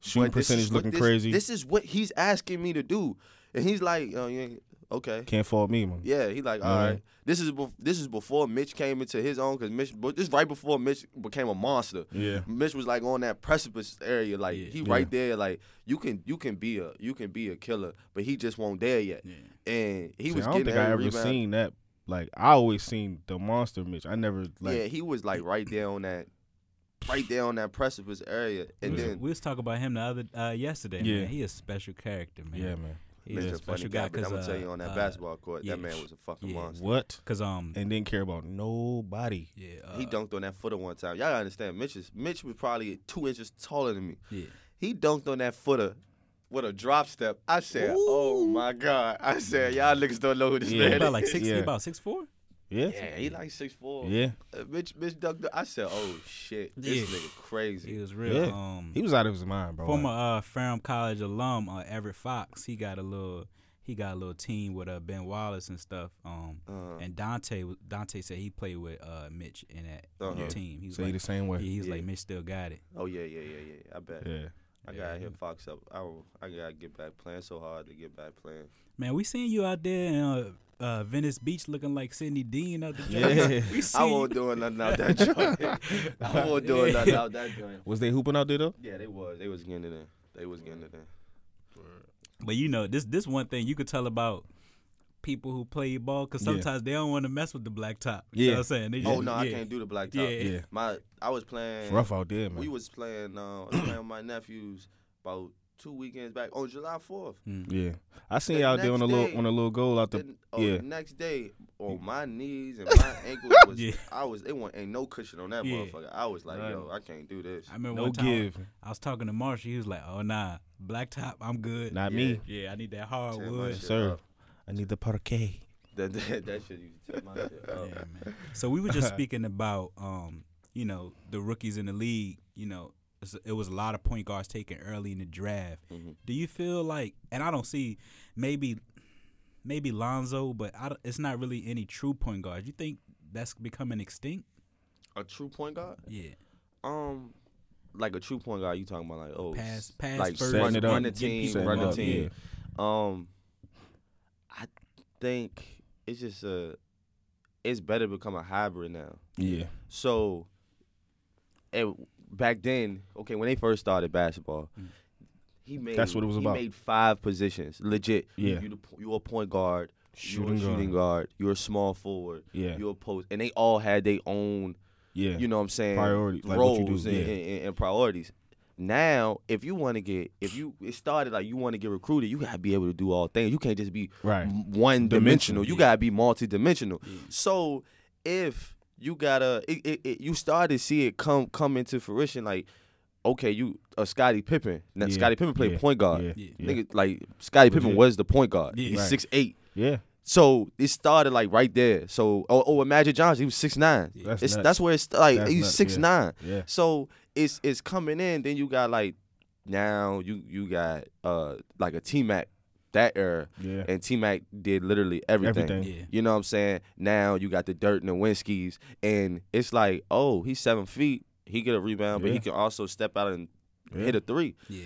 Shooting But this is percentage looking this- crazy. This is what he's asking me to do, and he's like, oh, you Okay. Can't fault me, man. Yeah, he like, all right. This is bef- this is before Mitch came into his own because Mitch. but This right before Mitch became a monster. Yeah. Mitch was like on that precipice area, like Yeah. he Yeah. right there, like you can you can be a you can be a killer, but he just won't there yet. Yeah. And he See, was I don't getting think I ever rebound. seen that. Like I always seen the monster Mitch. I never like. yeah, he was like [CLEARS THROAT] right there on that, right there on that precipice area, We and was, then we was talking about him the other uh, yesterday. Yeah. Man. He a special character, man. yeah, man. He's Mr. a special guy. Because I'm gonna uh, tell you on that uh, basketball court, yeah. that man was a fucking Yeah. monster. What? Cause um, And didn't care about nobody. yeah, uh, He dunked on that footer one time. Y'all gotta understand, Mitch is Mitch was probably two inches taller than me. Yeah, He dunked on that footer with a drop step. I said, "Oh my god!" I said, "Y'all niggas don't know who this Yeah. man He is." about like six. He Yeah. about six four. Yeah. Yeah, he like six four. Yeah. Uh, bitch, Mitch dunked. I said, "Oh shit, this Yeah. nigga crazy." He was real. Yeah. Um, He was out of his mind, bro. former uh Ferrum College alum uh, Everett Fox. He got a little. He got a little team with uh, Ben Wallace and stuff. Um, Uh, and Dante was- Dante said he played with uh Mitch in that on the Uh-huh. team. He was Say like, the same way. yeah, he was Yeah. like Mitch still got it. oh yeah, yeah, yeah, yeah. I bet. Yeah. I gotta hit Fox up. I, will- I gotta get back playing so hard to get back playing. Man, we seen you out there in uh, uh, Venice Beach looking like Sidney Deane out the Yeah. joint. [LAUGHS] we [LAUGHS] I won't do nothing out that joint. I won't do nothing out that joint. Was they hooping out there though? Yeah, they was. They was getting it in. They was getting it in. But you know, this this one thing you could tell about people who play ball because Yeah. sometimes they don't want to mess with the black top. You know Yeah. what I'm saying? They Oh just- no, I can't do the black top. Yeah. Yeah. My I was playing. It's rough out there, man. We was playing. Uh, I [CLEARS THROAT] was playing with my nephews about two weekends back on July fourth. yeah. I seen The y'all there on a little day- on a little goal out the Then, oh, yeah. the next day, on my knees and my [LAUGHS] ankles was. Yeah. I was. It wasn't ain't no cushion on that Yeah. motherfucker. I was like, Right. yo, I can't do this. I remember no one time give. I was talking to Marshall. He was like, "Oh nah, black top, I'm good. Not Yeah. me. yeah, I need that hardwood." sir. up. I need the parquet. That, that, that shit used to tear my shit Yeah, man. So we were just [LAUGHS] speaking about, um, you know, the rookies in the league. You know, it's- it was a lot of point guards taken early in the draft. Mhm. Do you feel like, and I don't see maybe, maybe Lonzo, but I don't, it's not really any true point guards. You think that's becoming extinct? A true point guard. Yeah, Um, like a true point guard. You talking about like oh, pass, pass like first, setting run, it up, run the team, people run the up, team. Um, I think it's just a. It's better to become a hybrid now. Yeah. So, and back then, okay, when they first started basketball, Mm. he made That's what it was he about. made five positions, legit. Yeah. you the, you a point guard, Shooting you're a shooting guard. you're a small forward, Yeah. you're a post, and they all had their own, Yeah. you know what I'm saying, Priorities, like what you roles do, and, yeah. and, and priorities. Now, if you want to get, if you it started like you want to get recruited, you gotta be able to do all things. You can't just be Right. one dimensional. Dimensional, You yeah. gotta be multi-dimensional. So if you gotta, it, it, it, you start to see it come come into fruition. Like, okay, you a Scottie Pippen. Now Yeah, Scottie Pippen played yeah, point guard. Yeah. Yeah. Yeah. Nigga, like Scottie Pippen was the point guard. Yeah. He's Right. six eight. Yeah. So it started like right there. So oh, oh with Magic Johnson, he was six nine. That's It's nuts. that's where it's like That's he's nuts, six yeah. nine. Yeah. So it's it's coming in. Then you got like now you you got uh like a T Mac that era, Yeah. and T Mac did literally everything. Everything. yeah. You know what I'm saying? Now you got the Dirk and the Winskis, and it's like, oh, he's seven feet. He get a rebound, but he can also step out and Yeah. hit a three. Yeah,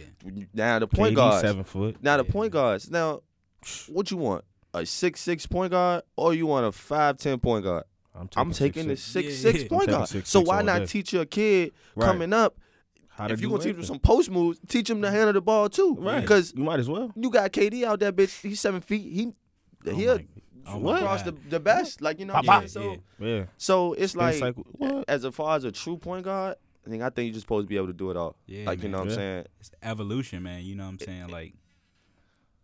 Now the point guard seven foot. Now the Yeah. point guards. Now, what you want? A six six point guard, or you want a five ten point guard? I'm taking, I'm taking the six, six Yeah, yeah. [LAUGHS] point guard. six, so six why not day. teach your kid Right. coming up? How to if you do gonna teach him some post moves, teach him to mm-hmm. handle the ball too. Right. Because you might as well. you got KD out there, bitch. He's seven feet. He Oh he'll my- oh cross the, the best. Like you know what Yeah, I'm saying? So yeah. Yeah. so it's Spin like. What? as far as a true point guard, I think I think you're just supposed to be able to do it all. Yeah, like you know what Yeah. I'm saying? it's evolution, man. You know what I'm saying? Like,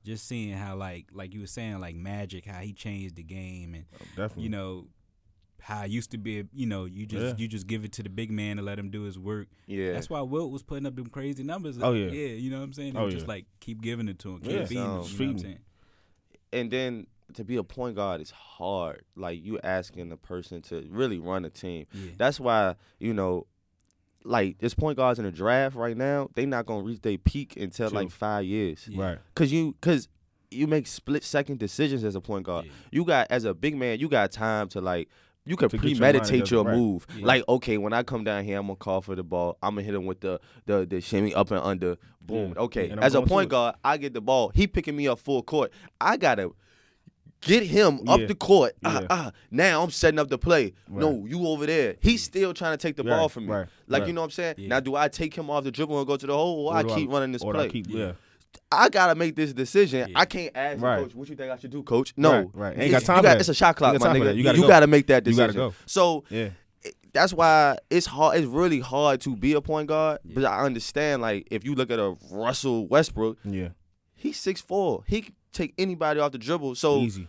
just seeing how, like, like you were saying, like Magic, how he changed the game, and oh, Definitely. you know how it used to be. You know, you just Yeah. you just give it to the big man and let him do his work. Yeah. That's why Wilt was putting up them crazy numbers. Oh, yeah. yeah. You know what I'm saying? He Oh, just yeah. like keep giving it to him, keep Yeah, feeding him. You know what I'm saying? and then to be a point guard is hard. Like you asking the person to really run a team. Yeah. That's why you know, like there's point guards in the draft right now. They not gonna reach their peak until True. like five years. Yeah. Right. Cause you, cause you make split second decisions as a point guard. Yeah. You got as a big man, you got time to like. You can To get your mind premeditate your right. move. Yeah. Like, okay, when I come down here, I'm gonna call for the ball. I'm gonna hit him with the the the shimmy up and under. Boom. Yeah. Okay. As a point guard, I get the ball. He picking me up full court. I gotta get him up Yeah. the court. Ah, Yeah. ah, now I'm setting up the play. No, you over there. He's still trying to take the Right, ball from me. right, Like right. you know what I'm saying? Now do I take him off the dribble and go to the hole, or, I do keep running this or I play? keep- yeah. I gotta make this decision. Yeah. I can't ask the Right. coach, "What you think I should do, coach?" No, Right, right. Ain't It's- got time you for that. It's a shot clock, Ain't my got time for nigga. You You, gotta go. gotta make that You decision. gotta go. So Yeah. that's why it's hard. It's really hard to be a point guard. But I understand, like, if you look at a Russell Westbrook, Yeah. he's six four. He can take anybody off the dribble. So Easy.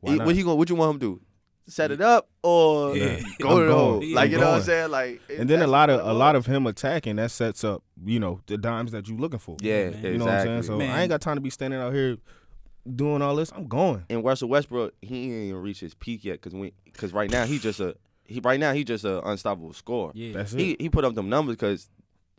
Why he, not? what he going? What you want him to do? Set it up or Yeah. go to the hole? Like you know what I'm saying? Like, and then a lot of a lot of him attacking that sets up, you know, the dimes that you're looking for. yeah, man. exactly. You know what I'm saying? So Man. I ain't got time to be standing out here doing all this. I'm going. and Russell Westbrook, he ain't even reached his peak yet because we because right now he just a he right now he just a unstoppable scorer. Yeah. That's it. He he put up them numbers because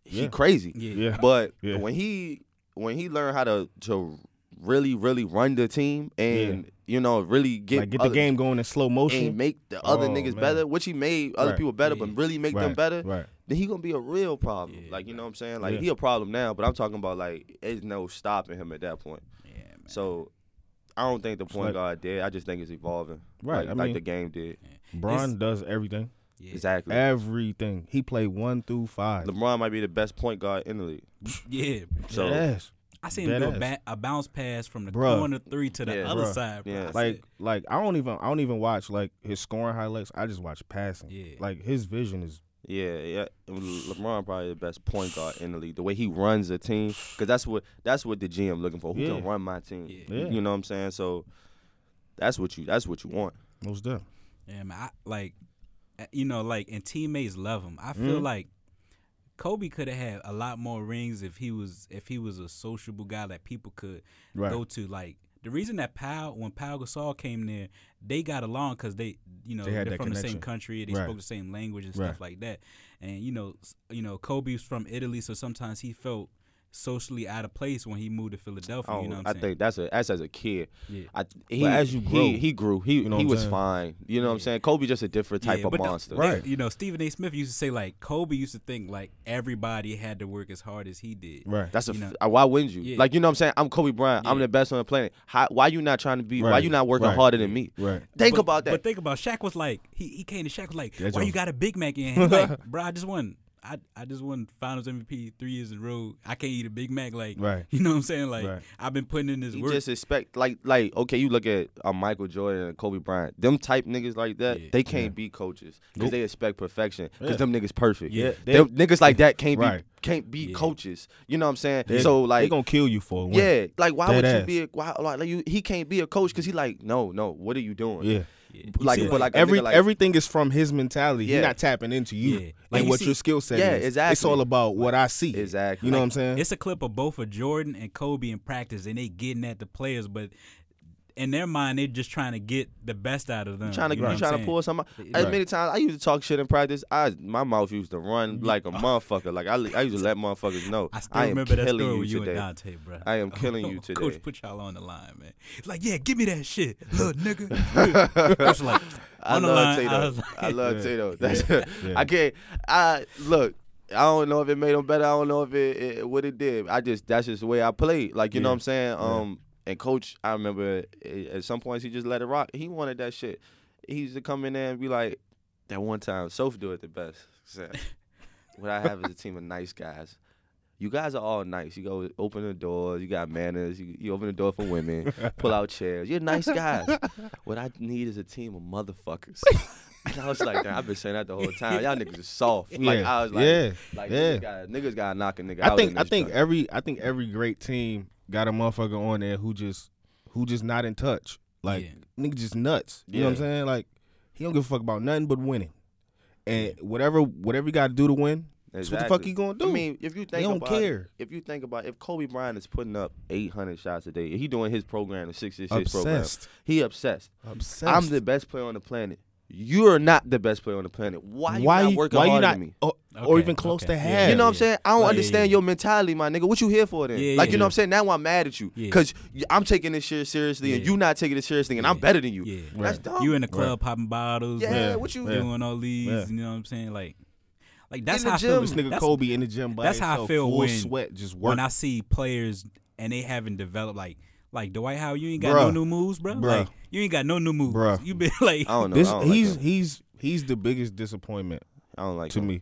he Yeah. crazy. yeah. yeah. But Yeah. when he when he learned how to to really really run the team and you know really get like get the game going in slow motion. and make the other Oh, niggas man. better, which he made other Right. people better, Yeah. but really make them better. Right. Then he gonna be a real problem. Yeah, like you bro. know what I'm saying? Like Yeah. he a problem now, but I'm talking about like there's no stopping him at that point. Yeah, man. So I don't think the point like- guard did. I just think it's evolving. Right, Like, I like the game did. Bron does everything. yeah. Exactly. Everything. He played one through five. LeBron might be the best point guard in the league. [LAUGHS] Yeah. So yes. I seen him do a, ba- a bounce pass from the Bruh. corner three to the Yeah. other Bruh. side. Bro. Yeah. Like like I don't even I don't even watch like his scoring highlights. I just watch passing. Yeah. Like his vision is Yeah, yeah. LeBron probably the best point guard in the league. The way he runs a team, because that's what that's what the GM looking for. Who Yeah. can run my team? Yeah. Yeah. You know what I'm saying? So that's what you that's what you want. most deaf. yeah, man, I, like, uh, you know, like, and teammates love him. I feel Mhm. like Kobe could have had a lot more rings if he was if he was a sociable guy that people could Right. go to. Like the reason that Pau when Pau Gasol came there, they got along because they you know They are from the same country, they Right. spoke the same language and Right. stuff like that. And you know, you know, Kobe's from Italy, so sometimes he felt socially out of place when he moved to Philadelphia. Oh, you know what I'm I saying? think that's a that's as a kid. Yeah. I, he, as you grow, he, he grew. He you know he was saying? fine. You know what I'm saying? Kobe just a different type of but the- monster. they- Right. you know, Stephen A. Smith used to say like Kobe used to think like everybody had to work as hard as he did. Right. That's a You know. uh, why wouldn't you? Yeah. Like you know what I'm saying? I'm Kobe Bryant. I'm the best on the planet. How, why you not trying to be? Why Right. you not working Right. harder than me? Right. Think But- about that. But think about Shaq was like he, he came to Shaq was like, Yeah, why you got a Big Mac in? your hand?" [LAUGHS] Like, bro, I just won. I I just won Finals MVP three years in a row. I can't eat a Big Mac. Like, [LAUGHS] Right. you know what I'm saying? Like, Right. I've been putting in this you work. just expect like like okay, you look at uh, Michael Jordan and Kobe Bryant. Them type niggas like that, Yeah. they can't be coaches because Nope. they expect perfection. Because Yeah. them niggas perfect. Yeah, they- them niggas like that can't Right. be can't be Yeah. coaches. You know what I'm saying? They- so like they gonna kill you for a win. yeah, like why Dead would ass. you be a, why like, like you he can't be a coach because he like no no what are you doing? Yeah. Yeah. Like see, but like Every like, everything is from his mentality. Yeah. He's not tapping into you Yeah. Like and you what see- your skill set Yeah, is. It's all about what I see. Exactly. You know Like, what I'm saying? it's a clip of both of Jordan and Kobe in practice, and they getting at the players, but in their mind, they're just trying to get the best out of them. You trying to you know you what trying I'm to saying? pull something. Right. As many times I used to talk shit in practice. I my mouth used to run like a [LAUGHS] motherfucker. Like I, I used to let motherfuckers know I still am remember that killing story you with you today. and Dante, bro. I am killing [LAUGHS] you today. Coach put y'all on the line, man. It's like, yeah, give me that shit, [LAUGHS] little nigga. Coach like, I on the love line, Tato. I I, was like- love Yeah. Tato. That's, Yeah. I can't. I look. I don't know if it made him better. I don't know if it, it what it did. I just that's just the way I played. Like you know what I'm saying. Um, and coach, I remember eh, at some points he just let it rock. He wanted that shit. He used to come in there and be like, that one time, Soph do it the best. Said, [LAUGHS] what I have is a team of nice guys. You guys are all nice. You go open the doors. You got manners. You, you open the door for women. pull out chairs. You're nice guys. what I need is a team of motherfuckers. [LAUGHS] And I was like, "Damn, I've been saying that the whole time. Y'all niggas is soft. Like Yeah. I was like, Yeah. like Yeah. niggas got niggas got to knock a nigga I think in I think joint. every I think every great team got a motherfucker on there who just who just not in touch. Like Yeah. nigga just nuts. You know what I'm saying? Like he don't give a fuck about nothing but winning. And whatever whatever you got to do to win, that's what the fuck he gonna do. I mean, if you think don't about care. If you think about if Kobe Bryant is putting up 800 shots a day, he doing his program, the 66 program. obsessed. He obsessed. Obsessed. I'm the best player on the planet. You're not the best player on the planet. Why you why not you, working why you not than me? or, or even close okay. to Yeah. You know what I'm saying? I don't Like- understand Yeah, your mentality, my nigga. What you here for then? Yeah, like, you yeah. know what I'm saying? Now I'm mad at you Yeah. because I'm taking this shit seriously and you not taking it seriously, and I'm better than you. Yeah. That's dumb. You in the club popping bottles, Yeah, Yeah. what you Yeah. doing all these, Yeah. you know what I'm saying? Like, like that's the how I feel. This nigga that's- Kobe in the gym by that's how I feel when- sweat, just when. I see players and they haven't developed like Like Dwight Howard, you ain't got no new moves, bro. Bruh. Like you ain't got no new moves. Bruh. You been [LAUGHS] like I don't know. This I don't he's like he's he's the biggest disappointment I don't like to him. me He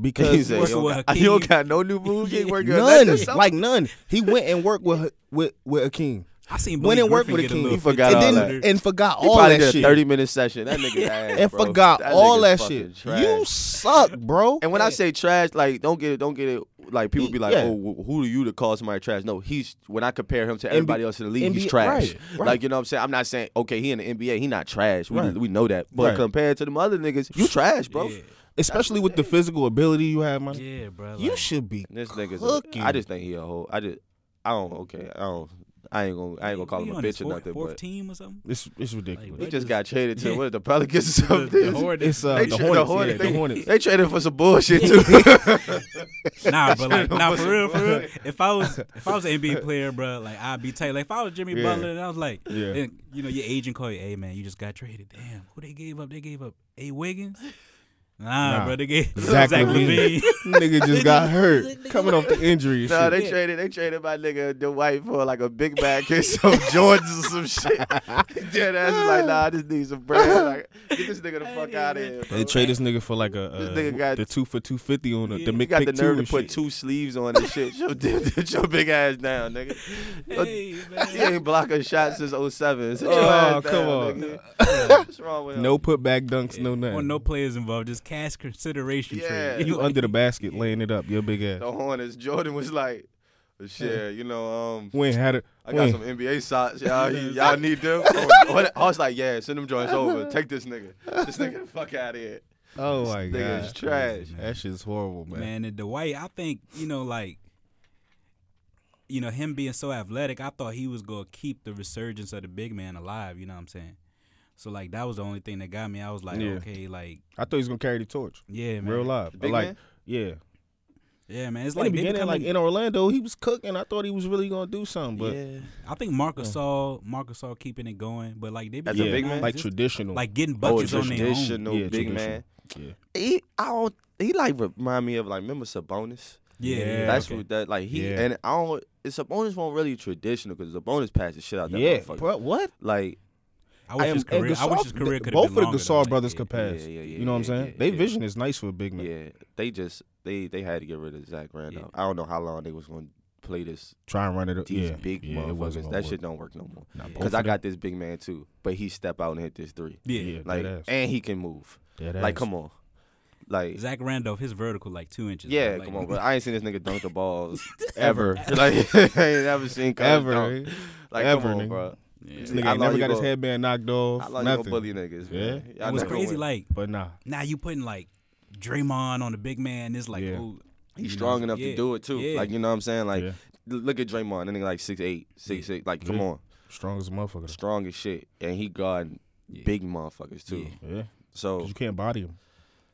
because said, working you, don't got, Hakeem. [LAUGHS] you don't got no new moves. You ain't working none, like none. He went and worked with with with Hakeem. I seen Went Blake and worked with get a a king. He forgot and all then that. and forgot He all that did shit. thirty minute session. That nigga [LAUGHS] ass, and bro. forgot That all that shit. trash. You suck, bro. And when I say trash, like don't get it, don't get it. Like people be like, Yeah. "Oh, who are you to call somebody trash?" No, he's when I compare him to everybody else in the league, he's trash. right, right. Like you know what I'm saying. I'm not saying okay, he in the NBA, he not trash. We, Right. we know that. But Right. compared to them other niggas, you trash, bro. Yeah, Especially with the physical ability you have, man. yeah, bro. You should be This nigga's. cooking. A, I just think he a whole. I just. I don't. Okay. I don't. I ain't gonna. I ain't gonna call He him a on his bitch or fourth, nothing. Fourth But team or something. It's it's ridiculous. he Like, just got traded to Yeah. what the Pelicans or [LAUGHS] The, something. the Hornets. It's uh, They the tra- Hornets. the Hornets. yeah, they, the Hornets. they traded for some bullshit too. [LAUGHS] [LAUGHS] Nah, but like, nah, for real, for real. If I was, if I was an NBA player, bro, like I'd be tight. Like if I was Jimmy Yeah. Butler, and I was like, Yeah. and, you know, your agent call you, hey man, you just got traded. Damn, who they gave up? They gave up A Wiggins. Nah, Nah. bro, they gave Zach Zach, LaVine. LaVine. Nigga just [LAUGHS] got hurt coming off the injury. and No, shit. they traded. They traded my nigga Dwight for like a big bag and [LAUGHS] some [LAUGHS] Jordans or some shit. Dead ass is like, nah, I just need some bread. Like, get this nigga the fuck out of here. Bro. They trade this nigga for like a This uh, nigga got- the two for two fifty on the, Yeah, the he You got the nerve to put shit. two sleeves on and shit. Your, get your big ass down, nigga. hey, man. He ain't block a shot since 07. Sit Oh, come down, on. nigga. What's wrong with him? No putback dunks, no Or nothing. no players involved, just cash consideration Yeah. [LAUGHS] trade. you under the basket laying it up, your big ass. The Hornets. Jordan was like, shit, you know, um, We ain't had it. I we got some NBA socks. [LAUGHS] Y'all, y'all need them. [LAUGHS] I was like, yeah, send them joints over. Take this nigga. This nigga the fuck out of here. Oh my This nigga is god, trash. that shit's horrible, man. Man, and Dwight, I think you know, like, you know, him being so athletic, I thought he was gonna keep the resurgence of the big man alive. You know what I'm saying? So like, that was the only thing that got me. I was like, Yeah. okay, like, I thought he was gonna carry the torch, yeah, man, real live. The big like, man? yeah. yeah, man. It's In like the beginning, like in Orlando, he was cooking. I thought he was really gonna do something, but yeah, I think Marc Gasol Marc Gasol keeping it going, but like they As become a big man? like just, traditional. like getting Oh, on their own. traditional Yeah, big traditional. man. yeah. He, I don't. He like remind me of like remember Sabonis. Yeah, Yeah, That's okay. what that like he Yeah. and I don't. It's Sabonis won't really traditional because Sabonis passed the shit out that Yeah, motherfucker. bro, what? Like I wish am- his and career. I wish his career could have Both been of the longer, Gasol though, like, brothers could pass. Yeah, yeah, yeah, you know what I'm saying? yeah, they yeah. vision is nice for a big man. yeah, they just they they had to get rid of Zach Randolph. I don't know how long they was gonna play this Try and run it up. these Yeah, big yeah, motherfuckers. gonna That work. shit don't work no more. Because of I got this big man too, but he step out and hit this three. Yeah, yeah, Like and he can move. Dead Like ass. come on. Like Zach Randolph, his vertical like two inches. yeah. Like, come on, [LAUGHS] but I ain't seen this nigga dunk the balls [LAUGHS] ever. [LAUGHS] like I ain't never seen ever. dunk. Like Ever, come on, nigga. bro. Yeah. This nigga long ain't never you got his headband knocked off. How long you nothing. gonna bully niggas? Yeah. Man? It Y'all was crazy. win. Like But nah, now you putting like Draymond on the big man. It's like Yeah. oh, He's you know, strong enough yeah, to do it too. yeah. Like you know what I'm saying? Like Yeah. look at Draymond, that nigga like six eight, six eight. Like come Yeah. on, strong as a motherfucker. strong as shit, and he guarding Yeah. big motherfuckers too. Yeah. Yeah, So 'Cause you can't body him.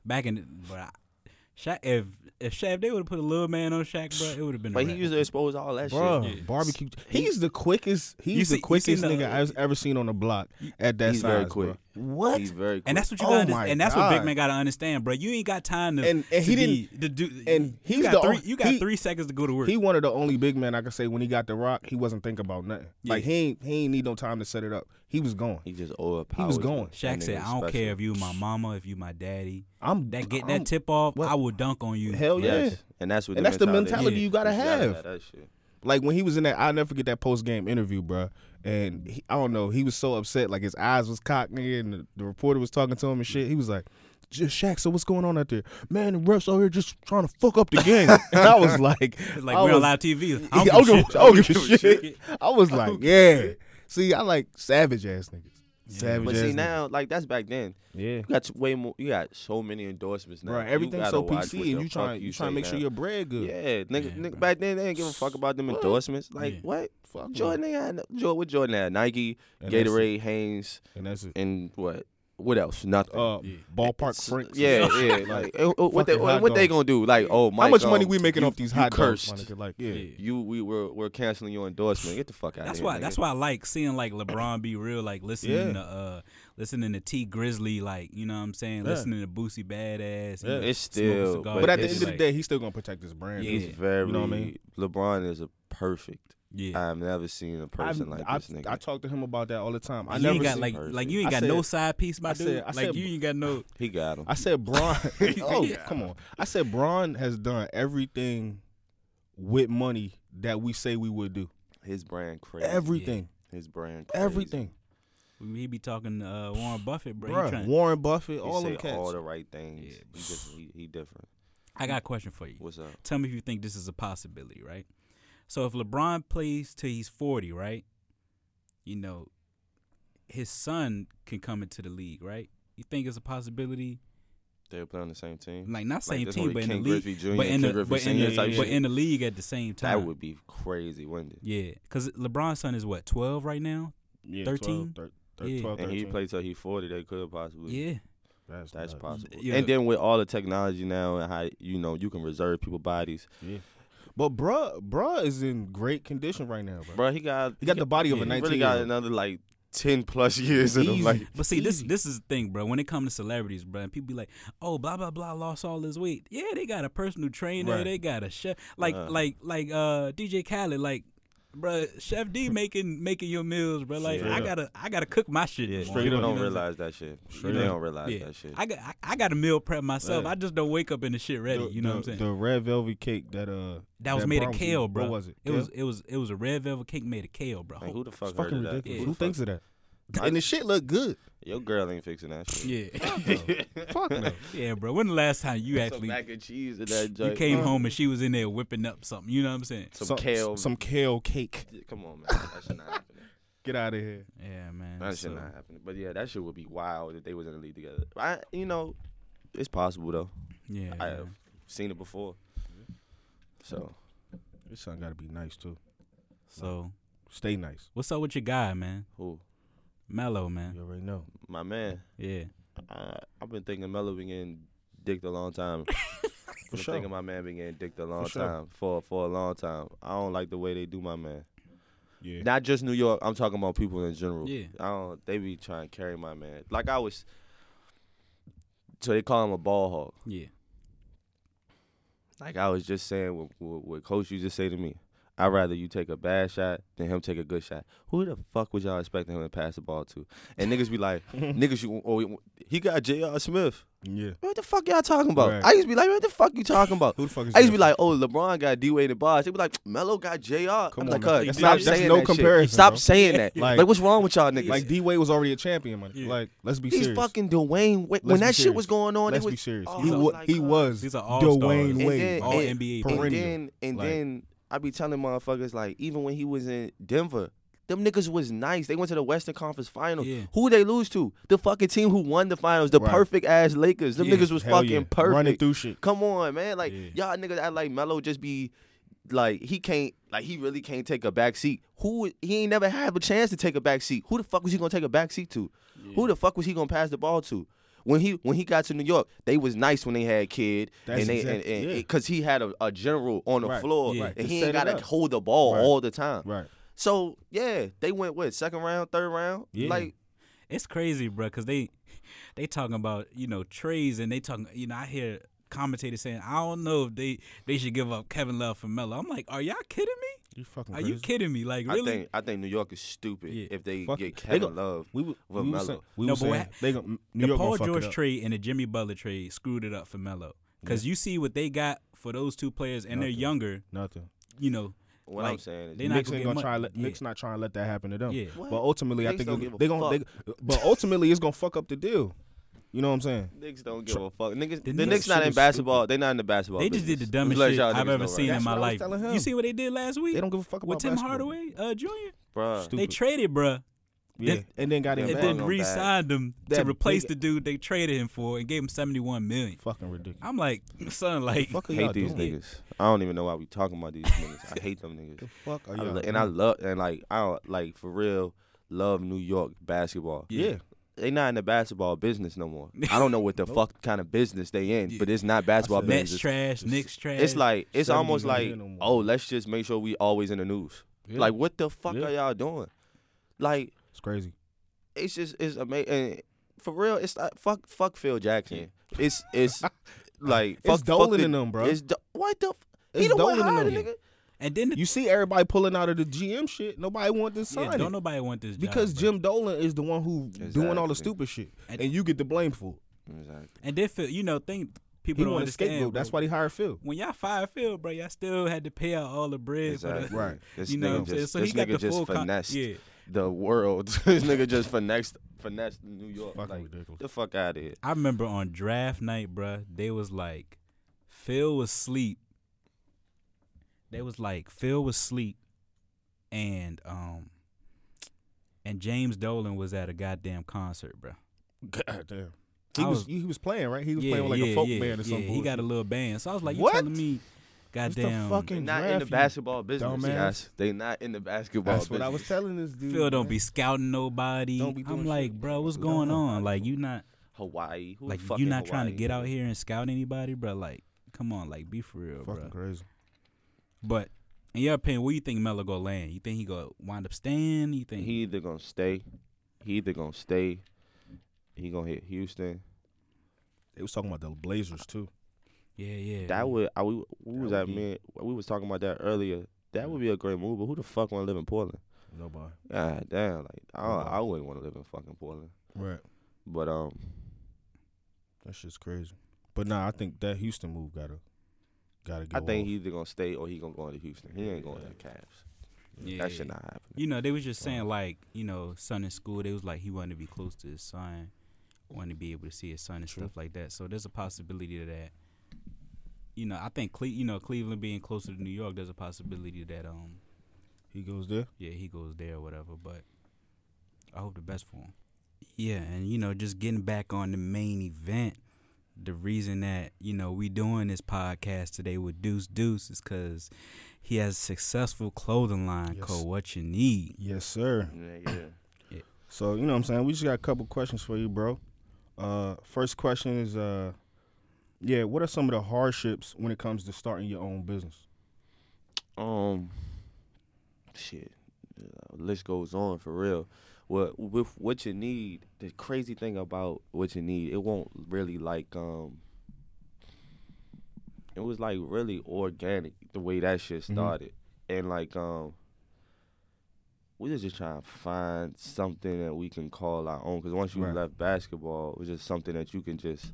back in. the- But I, Shaq, if if Shaq if they would have put a little man on Shaq, bro, it would have been. a but he wrap. used to expose all that Bro, shit. Yeah. barbecue. He's the quickest. He's see- the quickest seen the- nigga I've ever seen on the block at that He's size. very bro. Quick. What? He's very quick. And that's what you Oh got. my And that's what big man got to understand, bro. You ain't got time to. And- and to he be- to do. and you he's got the three. on- You got he- three seconds to go to work. He one of the only big men I can say when he got the rock, he wasn't thinking about nothing. Like he ain't he ain't need no time to set it up. He was going. he just overpowered. He was going. That Shaq said, "I don't special. care if you my mama, if you my daddy. I'm That get I'm- that tip off, what? I will dunk on you. Hell yeah. Yes, and that's what. And that's the mentality mentality Yeah. you gotta You gotta have. Like when he was in that, I'll never forget that post game interview, bro. And he, I don't know, he was so upset, like his eyes was cocked, nigga, and the, the reporter was talking to him and shit. He was like, "Just Shaq, so what's going on out there, man? The refs out here just trying to fuck up the game." [LAUGHS] and I was like, like I we're on live TV. I [LAUGHS] [LAUGHS] I don't give a give, shit. I don't give a shit. I was like, yeah. See, I like savage ass niggas. Savage But see now, like that's back then. yeah. You got way more. You got so many endorsements now. You everything's so PC, and you trying you trying to make sure your bread good. Yeah, nigga, Yeah, nigga bro. back then they didn't give a fuck about them endorsements. Like Yeah. what? Fuck Jordan ain't had Jordan, what Jordan had? Nike, And Gatorade, Hanes, and that's it. and what? What else? Nothing. Uh, Yeah. ballpark Franks. yeah, yeah. Like uh, what they Fucking hot what they gonna do? Like oh, Mike, How much um, money we making you- off these you hot cursed. dogs? nigga? Like, yeah. Yeah. You we were we're canceling your endorsement. Get the fuck out That's of why. here. That's why I like seeing like LeBron be real. Like listening Yeah. to uh, listening to Tee Grizzley. Like you know what I'm saying. Yeah. Listening to Boosie Badazz. Yeah. and It's still, cigars. But at the it's end of the day, he's still gonna protect his brand. Yeah. He's very. You know what I mean? LeBron is a perfect Yeah. I've never seen a person like I, this nigga. I talk to him about that all the time. I you never ain't got seen- like person. like you ain't I got said- no side piece, my I dude. said- I like said- you ain't got no. [LAUGHS] he got him. I said Bron. [LAUGHS] oh, come on. I said Bron has done everything with money that we say we would do. His brand crazy. Everything. His brand crazy. Everything. We be talking uh, Warren Buffett, bro. He Bruh, trying- Warren Buffett, He all say them cats. all the right things. Yeah. He, different. He, he different. I got a question for you. What's up? Tell me if you think this is a possibility, right? So if LeBron plays till he's forty, right? You know, his son can come into the league, right? You think it's a possibility? They play on the same team. Like not same this team, but with in the league, Jr. but in the Griffey but in Sr. the, type but in the league at the same time. That would be crazy, wouldn't it? yeah, because LeBron's son is what twelve right now. Yeah, 13? 12, thir- Yeah. 12, And he 13. played till he's forty. They could possibly. Yeah, That's, That's possible. Yeah. And then with all the technology now and how you know you can reserve people bodies, Yeah. But bruh, bruh is in great condition right now, bro. bro. He got He got the body of yeah, a he he really got another like ten plus years in him. Like but see, this Easy. this is the thing, bro. When it comes to celebrities, bro, and people be like, "Oh, blah blah blah, lost all his weight." Yeah, they got a personal trainer. Right. They got a chef, like Uh. like like uh DJ Khaled, like. Bro, Chef D making making your meals, bro. Like Straight I gotta I gotta cook my shit. yeah, in the Straight people up. don't know I'm realize that shit. Straight they up. don't realize saying? that shit. I got I, I got a meal prep myself. Yeah. I just don't wake up and the shit ready. The- you know the, what I'm saying? The red velvet cake that uh that was made of kale, bro. What was it? It Kale? was it was it was a red velvet cake made of kale, bro. Like, who the It's fuck heard fucking of that? ridiculous. Yeah. Who thinks of that? [LAUGHS] And the shit look good. Your girl ain't fixing that shit. yeah, [LAUGHS] Fuck no. yeah, bro. When the last time you Some actually mac and cheese in that you came home and she was in there whipping up something? You know what I'm saying? Some, kale. Some kale cake. Come on, man. That shit not happening. Get out of here. Yeah, man. That so- shit not happening. But yeah, that shit would be wild if they was in the league together. I, you know, it's possible though. yeah, I man. have seen it before. So This son got to be nice too. So Stay nice. what's up with your guy, man? who? Melo, man. You already know. My man. Yeah. I, I've been thinking Melo been getting dicked a long time. [LAUGHS] I've been sure. thinking my man been getting dicked a long sure. time. For for a long time. I don't like the way they do my man. Yeah. Not just New York. I'm talking about people in general. Yeah. I don't. They be trying to carry my man. Like I was. So they call him a ball hog. Yeah. Like I was just saying, what, what, what Coach used to say to me. I'd rather you take a bad shot than him take a good shot. Who the fuck was y'all expecting him to pass the ball to? And niggas be like, [LAUGHS] niggas, you, oh, he got J.R. Smith. yeah. What the fuck y'all talking about? Right. I used to be like, what the fuck you talking about? [LAUGHS] Who the fuck is I used to be like, oh, LeBron got D Wade and Bosh. They be like, Melo got Jr. Come I'm on, like, man. That's stop not- that's saying no that shit. comparison, Stop bro. saying that. [LAUGHS] Like- Like, what's wrong with y'all niggas? Like D Wade was already a champion, man. Yeah. Like, let's be He's serious. fucking Dwyane. Wade. Let's When be that shit was going on, Let's it was, be serious. oh, he I wa- like, he uh, was These are all-stars. Dwyane And And Wade. All NBA and perennial. then and Like- then I be telling motherfuckers like even when he was in Denver, them niggas was nice. They went to the Western Conference Finals. Yeah. Who they lose to? The fucking team who won the finals, the Right. perfect ass Lakers. Them Yeah. niggas was fucking yeah. perfect. Running through shit. Come on, man. Like y'all niggas act like Melo just be like he can't like he really can't take a back seat. Who he ain't never had a chance to take a back seat. Who the fuck was he gonna take a back seat to? Who the fuck was he gonna pass the ball to? When he when he got to New York, they was nice when they had Kidd, That's and they exactly- and, and, yeah. cause he had a, a general on the Right. floor, Yeah. and To he ain't gotta hold the ball Right. all the time. Right. So yeah, they went what second round, third round, Yeah. like It's crazy, bro, because they they talking about you know trades and they talking. You know, I hear commentators saying, I don't know if they they should give up Kevin Love for Melo. I'm like, are y'all kidding me? You fucking Are crazy. you kidding me? Like I really? think I think New York is stupid Yeah. if they Fuck get it. They Kevin Love. We, w- with we was Melo. saying, we No, was but saying they gon- New the York Paul George it trade and the Jimmy Butler trade screwed it up for Melo. Because you see what they got for those two players, and they're younger. Nothing. You know, What like, I'm saying is they not Knicks gonna ain't gonna mon- try. to Let, yeah. Knicks not trying to let that happen to them. Yeah. What? But ultimately, I think don't it- give a they gonna. They, but ultimately, it's gonna fuck up the deal. You know what I'm saying? Niggas don't give a fuck. Niggas, The the, Knicks Knicks not in is basketball. They not in the basketball. they just did the dumbest shit I've ever know seen right in my what I was life. You see what they did last week They don't give a fuck about with Tim basketball. Hardaway uh, Jr. Bruh. Stupid. They traded, bruh, Yeah, Then- and then got him and then ball re-signed him to replace big- the dude they traded him for and gave him seventy one million. Fucking ridiculous. I'm like, son, like, fuck are hate these doing? niggas. I don't even know why we talking about these niggas. I hate them niggas. [LAUGHS] The fuck are y'all? and I love and like I don't like for real love New York basketball. yeah. They not in the basketball business no more. [LAUGHS] I don't know what the fuck kind of business they in, but it's not basketball said- Nets trash, Knicks trash. It's like it's almost like no oh let's just make sure we always in the news. Yeah. Like what the fuck Yeah. are y'all doing? Like It's crazy. it's just it's amazing. For real, it's like fuck fuck Phil Jackson. It's it's [LAUGHS] like fuck, It's Dolan fuck the- in them, bro. It's Do- what the f- he It's the one hired the them. nigga. And then the, You see everybody pulling out of the GM shit. Nobody want to yeah, don't nobody want this job, because bro. Jim Dolan is the one who doing all the stupid shit, And- and, you get the blame for it. Exactly. And then Phil, you know, think people He don't want to understand. scapegoat. That's why he hired Phil. when y'all fired Phil, bro, y'all still had to pay out all the bread for Exactly. the Right. This You know nigga what I'm saying? just, So he got the just full con- finessed yeah. the world. [LAUGHS] this nigga just finessed finessed New York. Fucking like, ridiculous. The fuck out of here. I remember on draft night, bruh, they was like, Phil was asleep. They was like, Phil was asleep, and um, and James Dolan was at a goddamn concert, bro. God damn. He was, was- he was playing right. He was yeah, playing with like yeah, a folk yeah, band or yeah, something. He got a little band, so I was like, you What? telling me, What's the goddamn, fucking They not in the basketball business. dumbass. Yes, they not in the basketball That's what business. I was telling this dude. Phil don't man. be scouting nobody. Don't be doing I'm like, shit. bro, what's going on? Like, you not Hawaii. Who like you in not trying to get out here and scout anybody, bro. Like, come on, like, be for real, Fucking bro. crazy. But in your opinion, where you think Melo gonna land? You think he gonna wind up staying? You think He either gonna stay. He either gonna stay. He gonna hit Houston. They was talking about the Blazers too. Yeah, yeah. That would I we, we was would at be- man. We was talking about that earlier. That would be a great move. But who the fuck want to live in Portland? Nobody. God damn, like I, Nobody. I wouldn't want to live in fucking Portland. Right. But um, That shit's crazy. But nah, I think that Houston move gotta gotta go. I think off. he either gonna stay or he gonna go into Houston. He ain't going to the Cavs. yeah. That shit not happening. You know, they was just saying like, you know, son in school. They was like he wanted to be close to his son, wanted to be able to see his son and True. stuff like that. So there's a possibility of that. You know, I think Cle- you know Cleveland being closer to New York, there's a possibility that um, he goes there. yeah, he goes there or whatever. But I hope the best for him. Yeah, and you know, just getting back on the main event. The reason that you know we doing this podcast today with Deuce Deuce is because he has a successful clothing line Yes. called Whatchaneed. Yes, sir. Yeah, yeah. So you know what I'm saying. We just got a couple questions for you, bro. Uh, first question is, uh, yeah, what are some of the hardships when it comes to starting your own business? Um, shit, uh, list goes on for real. What with Whatchaneed? The crazy thing about Whatchaneed, it won't really like um. It was like really organic the way that shit Mhm. started, and like um. We was just trying to find something that we can call our own. Because once you Right. left basketball, it was just something that you can just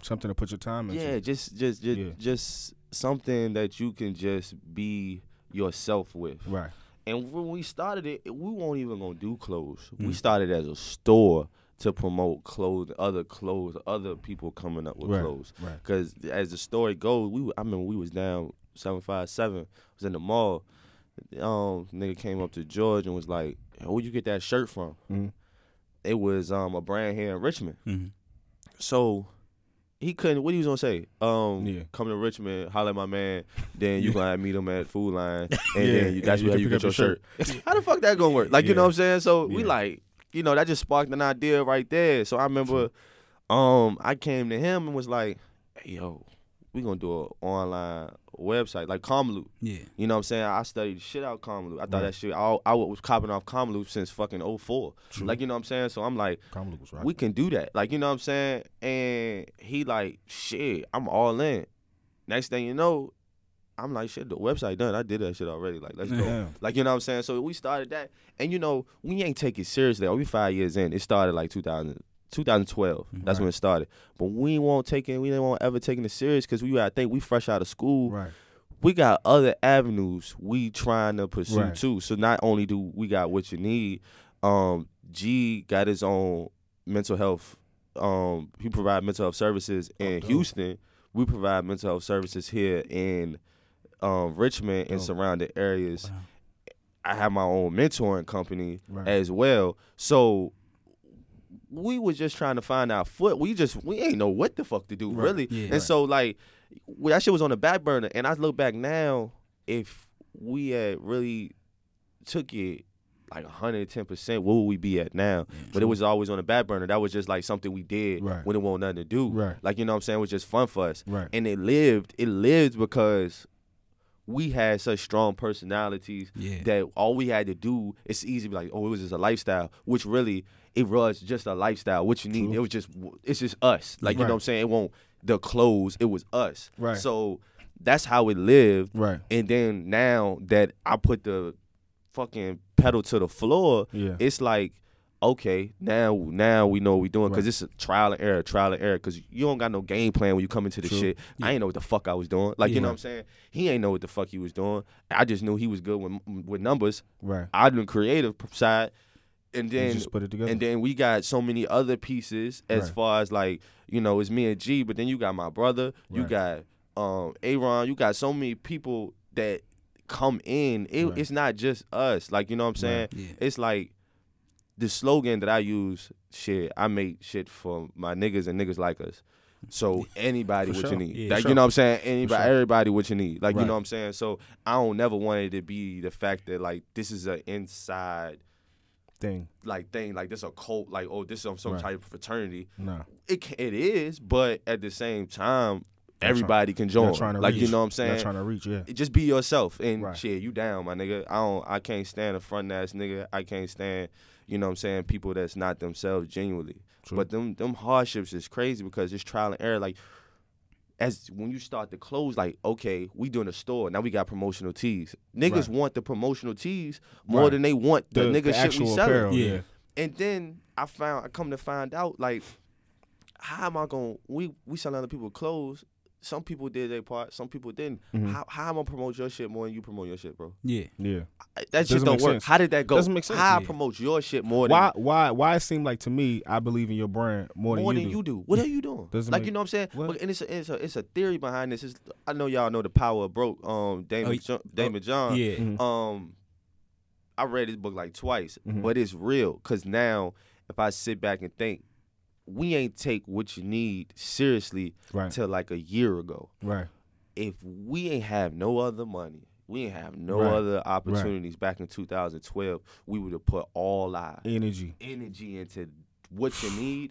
Something to put your time into. yeah, just just just Yeah. just something that you can just be yourself with. Right. And when we started it, we weren't even gonna do clothes. We Mm. started as a store to promote clothes, other clothes, other people coming up with Right. clothes. Right. Because as the story goes, we I remember we was down seven five seven. Was in the mall. Um, nigga came up to George and was like, "Where would you get that shirt from?" Mhm. It was um a brand here in Richmond. Mm-hmm. So he couldn't. What he was gonna say? Um, Yeah. come to Richmond, holler at my man. Then you gonna meet him at Food Lion, [LAUGHS] and Yeah, then you, that's and you where you get your your shirt. [LAUGHS] How the fuck that gonna work? Like you know what I'm saying? So we like, you know, that just sparked an idea right there. So I remember, um, I came to him and was like, hey, "Yo, we gonna do an online website like Karmaloop." Yeah. You know what I'm saying? I studied shit out Karmaloop. I thought Right. that shit. I, I was copping off Karmaloop since fucking 04. True. Like you know what I'm saying? So I'm like. Kamala was right. We can do that. Like, you know what I'm saying? And he like, shit, I'm all in. Next thing you know, I'm like, shit, the website done. I did that shit already. Like, let's go. Yeah. Like, you know what I'm saying? So we started that. And you know, we ain't take it seriously. We five years in. It started like 2000, 2012. That's when it started. But we won't take it, we didn't want ever taking it serious because we I think we fresh out of school Right. we got other avenues we trying to pursue Right. too. So not only do we got Whatchaneed, um, G got his own mental health. Um, he provide mental health services in dope. Houston. We provide mental health services here in um, Richmond and Dope. surrounding areas. Wow. I have my own mentoring company Right. as well. So we was just trying to find our foot. We just we ain't know what the fuck to do Right. really. Yeah. and Right. so like that shit was on the back burner. And I look back now, if we had really took it like 110 percent, what would we be at now? but it was always on the back burner. That was just like something we did Right. when it wasn't nothing to do. Right. Like you know what I'm saying? It was just fun for us. Right. And it lived. It lived because we had such strong personalities Yeah. that all we had to do it's easy to be like oh it was just a lifestyle which really it was just a lifestyle Whatchaneed True. it was just it's just us like you know what i'm saying it won't the clothes it was us Right. so that's how it lived. Right. And then now that I put the fucking pedal to the floor, Yeah. it's like, okay, now now we know what we doing because Right. it's a trial and error, trial and error. Because you don't got no game plan when you come into the True. shit. I ain't know what the fuck I was doing. Like you know what I'm saying? He ain't know what the fuck he was doing. I just knew he was good with with numbers. Right. I the creative side, and then just put it together. and then we got so many other pieces as Right. far as like you know it's me and G, but then you got my brother, you Right. got um Aaron, you got so many people that come in. It, Right. It's not just us, like you know what I'm saying. Yeah. It's like the slogan that I use. Shit, I make shit for my niggas and niggas like us. So anybody For what sure. you need, Yeah, like sure. you know what I'm saying. Anybody, sure. everybody what you need, like you know what I'm saying. So I don't never want it to be the fact that like this is an inside thing. like thing, like this a cult, like oh this is some, Right. type of fraternity. Nah. It it is, but at the same time, everybody can join. trying to Like reach. you know what I'm saying? trying to reach. Yeah. Just be yourself and Right. shit. You down, my nigga. I don't. I can't stand a front ass nigga. I can't stand. You know what I'm saying? People that's not themselves genuinely. True. But them them hardships is crazy because it's trial and error. Like as when you start to close, like okay, we doing a store now. We got promotional tees. Niggas Right. want the promotional tees more Right. than they want the, nigga shit we selling. apparel. Yeah. Yeah. And then I found I come to find out like how am I going we we selling other people clothes. Some people did their part, some people didn't. Mhm. How how am I promote your shit more than you promote your shit, bro? Yeah. Yeah. I- That shit don't work. sense. How did that go? Doesn't make sense. How I promote your shit more Why? than Why? Why why it seemed like to me, I believe in your brand more, more than, than you, you do. do? What are you doing? [LAUGHS] Doesn't like make- you know what I'm saying? What? But, and it's a, it's a it's a theory behind this. It's, I know y'all know the power of broke. Um, Daymond Oh, Jo- Daymond John. Yeah. Mhm. um I read his book like twice, Mhm. but it's real cuz now if I sit back and think we ain't take Whatchaneed seriously Right. till like a year ago. Right. If we ain't have no other money, we ain't have no Right. other opportunities back in 2012, we would have put all our Energy. energy into Whatchaneed.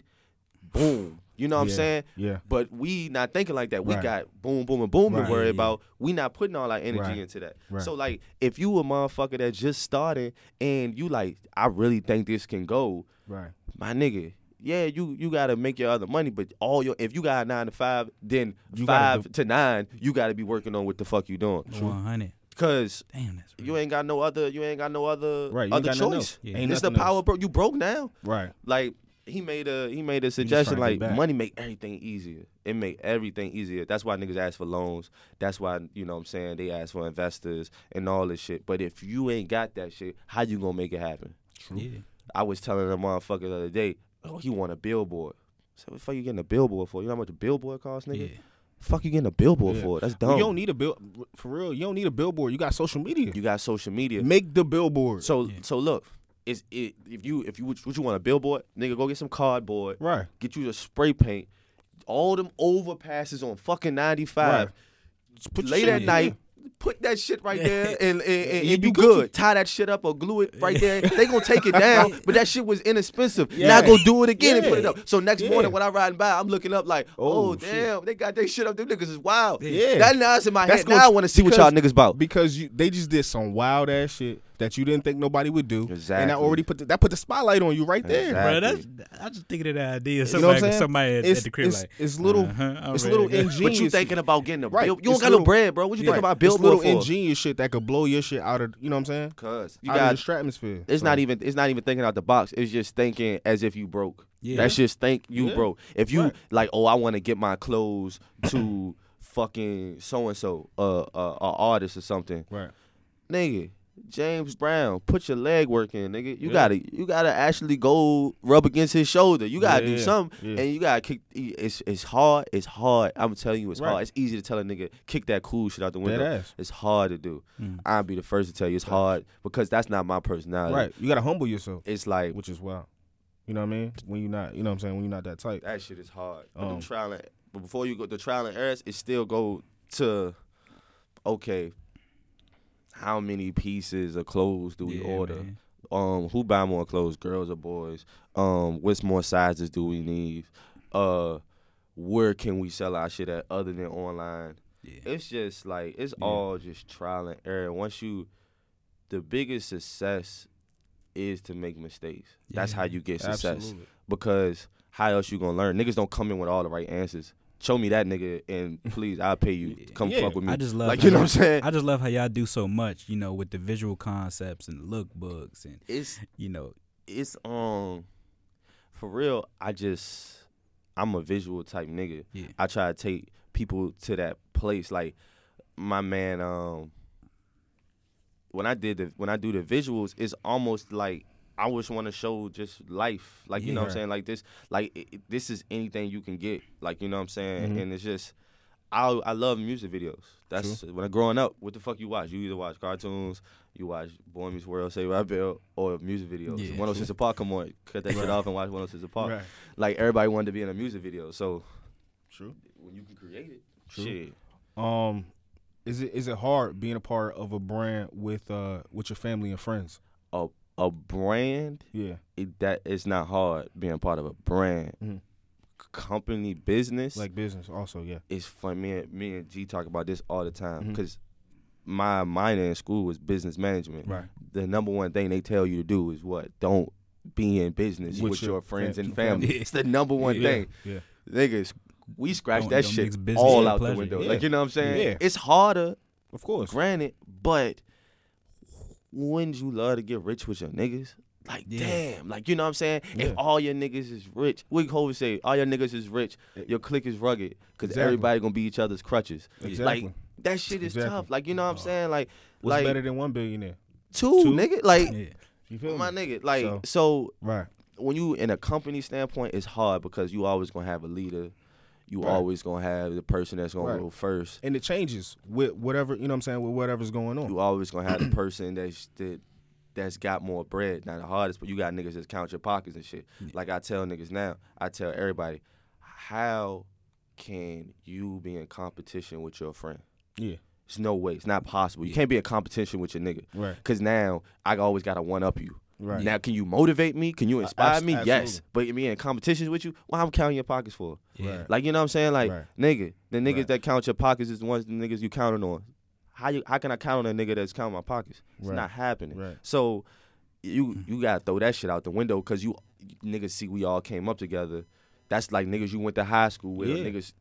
Boom. You know what Yeah. I'm saying? Yeah. But we not thinking like that. We Right. got boom, boom, and boom Right. to worry Yeah, yeah. about. We not putting all our energy Right. into that. Right. So like, if you a motherfucker that just started and you like, I really think this can go, Right. my nigga. Yeah, you you gotta make your other money, but all your if you got a nine to five, then You gotta five to nine, you gotta be working on what the fuck you doing. One hundred. Cause Damn, that's real. you ain't got no other you ain't got no other Right, other choice. else. Yeah. Ain't It's the power else. bro. You broke now Right. like he made a he made a suggestion like money make everything easier. It make everything easier. That's why niggas ask for loans. That's why you know what I'm saying they ask for investors and all this shit. But if you ain't got that shit, how you gonna make it happen? Yeah. I was telling a motherfucker the other day, oh, he want a billboard. So what the fuck you getting a billboard for? You know how much a billboard costs, nigga? Yeah. Fuck you getting a billboard Yeah. for? That's Well, dumb. you don't need a bill for real. You don't need a billboard. You got social media. You got social media. Make the billboard. So Yeah. so look, is it if you if you what you want a billboard, nigga, go get some cardboard. right. get you the spray paint, all them overpasses on fucking 95. Right. Put Late at night. Put that shit right there and, and, and, and You you be good. Tie that shit up or glue it right there. They gonna take it [LAUGHS] down, but that shit was inexpensive. Now Yeah. go do it again and put it up. So next Yeah. morning when I riding by, I'm looking up like, oh, Oh, shit. damn, they got their shit up. Them niggas is wild. Yeah. That now in my That's head. Now I want to see what y'all niggas about. because you they just did some wild ass shit that you didn't think nobody would do. Exactly. And Exactly. that already put the, that put the spotlight on you right there. Exactly. Bro, that's I just thinking of that idea. You know Somebody, what I'm saying? somebody at, It's, at the crib it's, like, it's little uh-huh, it's ready little to go. ingenious. But you thinking about getting a Right. bill? You don't It's got no bread, bro. What you Yeah. think about It's billboard little for? ingenious shit that could blow your shit out of you know what I'm saying? Cause you out got of the stratosphere. It's So, not even it's not even thinking out the box. It's just thinking as if you broke. Yeah. That's just think you Yeah. broke. If you Right. like, oh, I want to get my clothes to [COUGHS] fucking so and so, uh, uh, a artist or something, right. nigga. James Brown, put your leg work in, nigga. You Yeah. gotta, you gotta actually go rub against his shoulder. You gotta Yeah, do something, yeah. and you gotta kick. It's it's hard. It's hard. I'm telling you, it's Right. hard. It's easy to tell a nigga kick that cool shit out the window. It's hard to do. Mm. I'll be the first to tell you it's hard because that's not my personality. Right. You gotta humble yourself, It's like which is wild. You know what I mean? When you're not, you know what I'm saying? When you're not that type. That shit is hard. But them Um, trial and, but before you go the trial and errors, it still go to okay. How many pieces of clothes do we Yeah, order? man. Um, who buy more clothes, girls or boys? Um, what's more sizes do we need? Uh, where can we sell our shit at other than online? Yeah. It's just like it's Yeah. all just trial and error. Once you, the biggest success is to make mistakes. That's how you get success Absolutely. because how else you gonna learn? Niggas don't come in with all the right answers. Show me that nigga, and please, I'll pay you. Come Yeah, fuck with me. I just love like you know what I'm saying. I just love how y'all do so much, you know, with the visual concepts and lookbooks and It's you know, it's um for real. I just I'm a visual type nigga. Yeah. I try to take people to that place. Like my man, um, when I did the when I do the visuals, it's almost like I just want to show just life. Like you know what I'm saying. Like this, like it, it- this is anything you can get. Like you know what I'm saying. Mhm. And it's just. I I love music videos. That's when I growing up. What the fuck you watch? You either watch cartoons, you watch Boy Meets World, Say Right Bill, or music videos. Yeah, 106 & Park, come on, cut that shit off and watch 106 & Park. Right. Like everybody wanted to be in a music video, so True. when you can create it, True. shit. Um, is it is it hard being a part of a brand with uh with your family and friends? A brand Yeah. it, it's not hard being part of a brand. Mhm. Company business Like business, also. Yeah. it's fun. Me and me and G talk about this all the time because my minor in school was business management. Right. The number one thing they tell you to do is what? Don't be in business With with, your your, friends fam- and family. family. It's the number one Yeah. thing. Yeah. Niggas, we scratch that shit all out pleasure. the window. Yeah. Like you know what I'm saying? Yeah. It's harder, Of course. granted, but wouldn't you love to get rich with your niggas? Like Yeah. damn, like you know what I'm saying? Yeah. If all your niggas is rich, we always say all your niggas is rich, eh, your clique is rugged, cause Exactly. everybody gonna be each other's crutches. Exactly. Like that shit is Exactly. tough. Like you know what I'm saying? Like What's like better than one billionaire? two, Two? nigga. Like yeah. You feel oh, my me? nigga. Like So- so Right. when you in a company standpoint, it's hard because you always gonna have a leader. You Right. always gonna have the person that's gonna Right. go first. And it changes with whatever you know. what I'm saying with whatever's going on. You always gonna have the person that's that that's got more bread. Not the hardest, but you got niggas that count your pockets and shit. Like I tell niggas now, I tell everybody, how can you be in competition with your friend? Yeah. There's no way. It's not possible. You can't be in competition with your nigga. Right. Cause now I always gotta one up you. Right. Now, can you motivate me? Can you inspire abs- me? Yes. absolutely. But me in competitions with you, well, I'm counting your pockets for. Yeah. Right. Like you know what I'm saying? Like Right. nigga, the niggas Right. that count your pockets is the ones the niggas you counting on. How you how can I count on a nigga that's counting my pockets? It's Right. not happening. Right. So you you gotta throw that shit out the window because you niggas see we all came up together. That's like niggas you went to high school with. Yeah. Niggas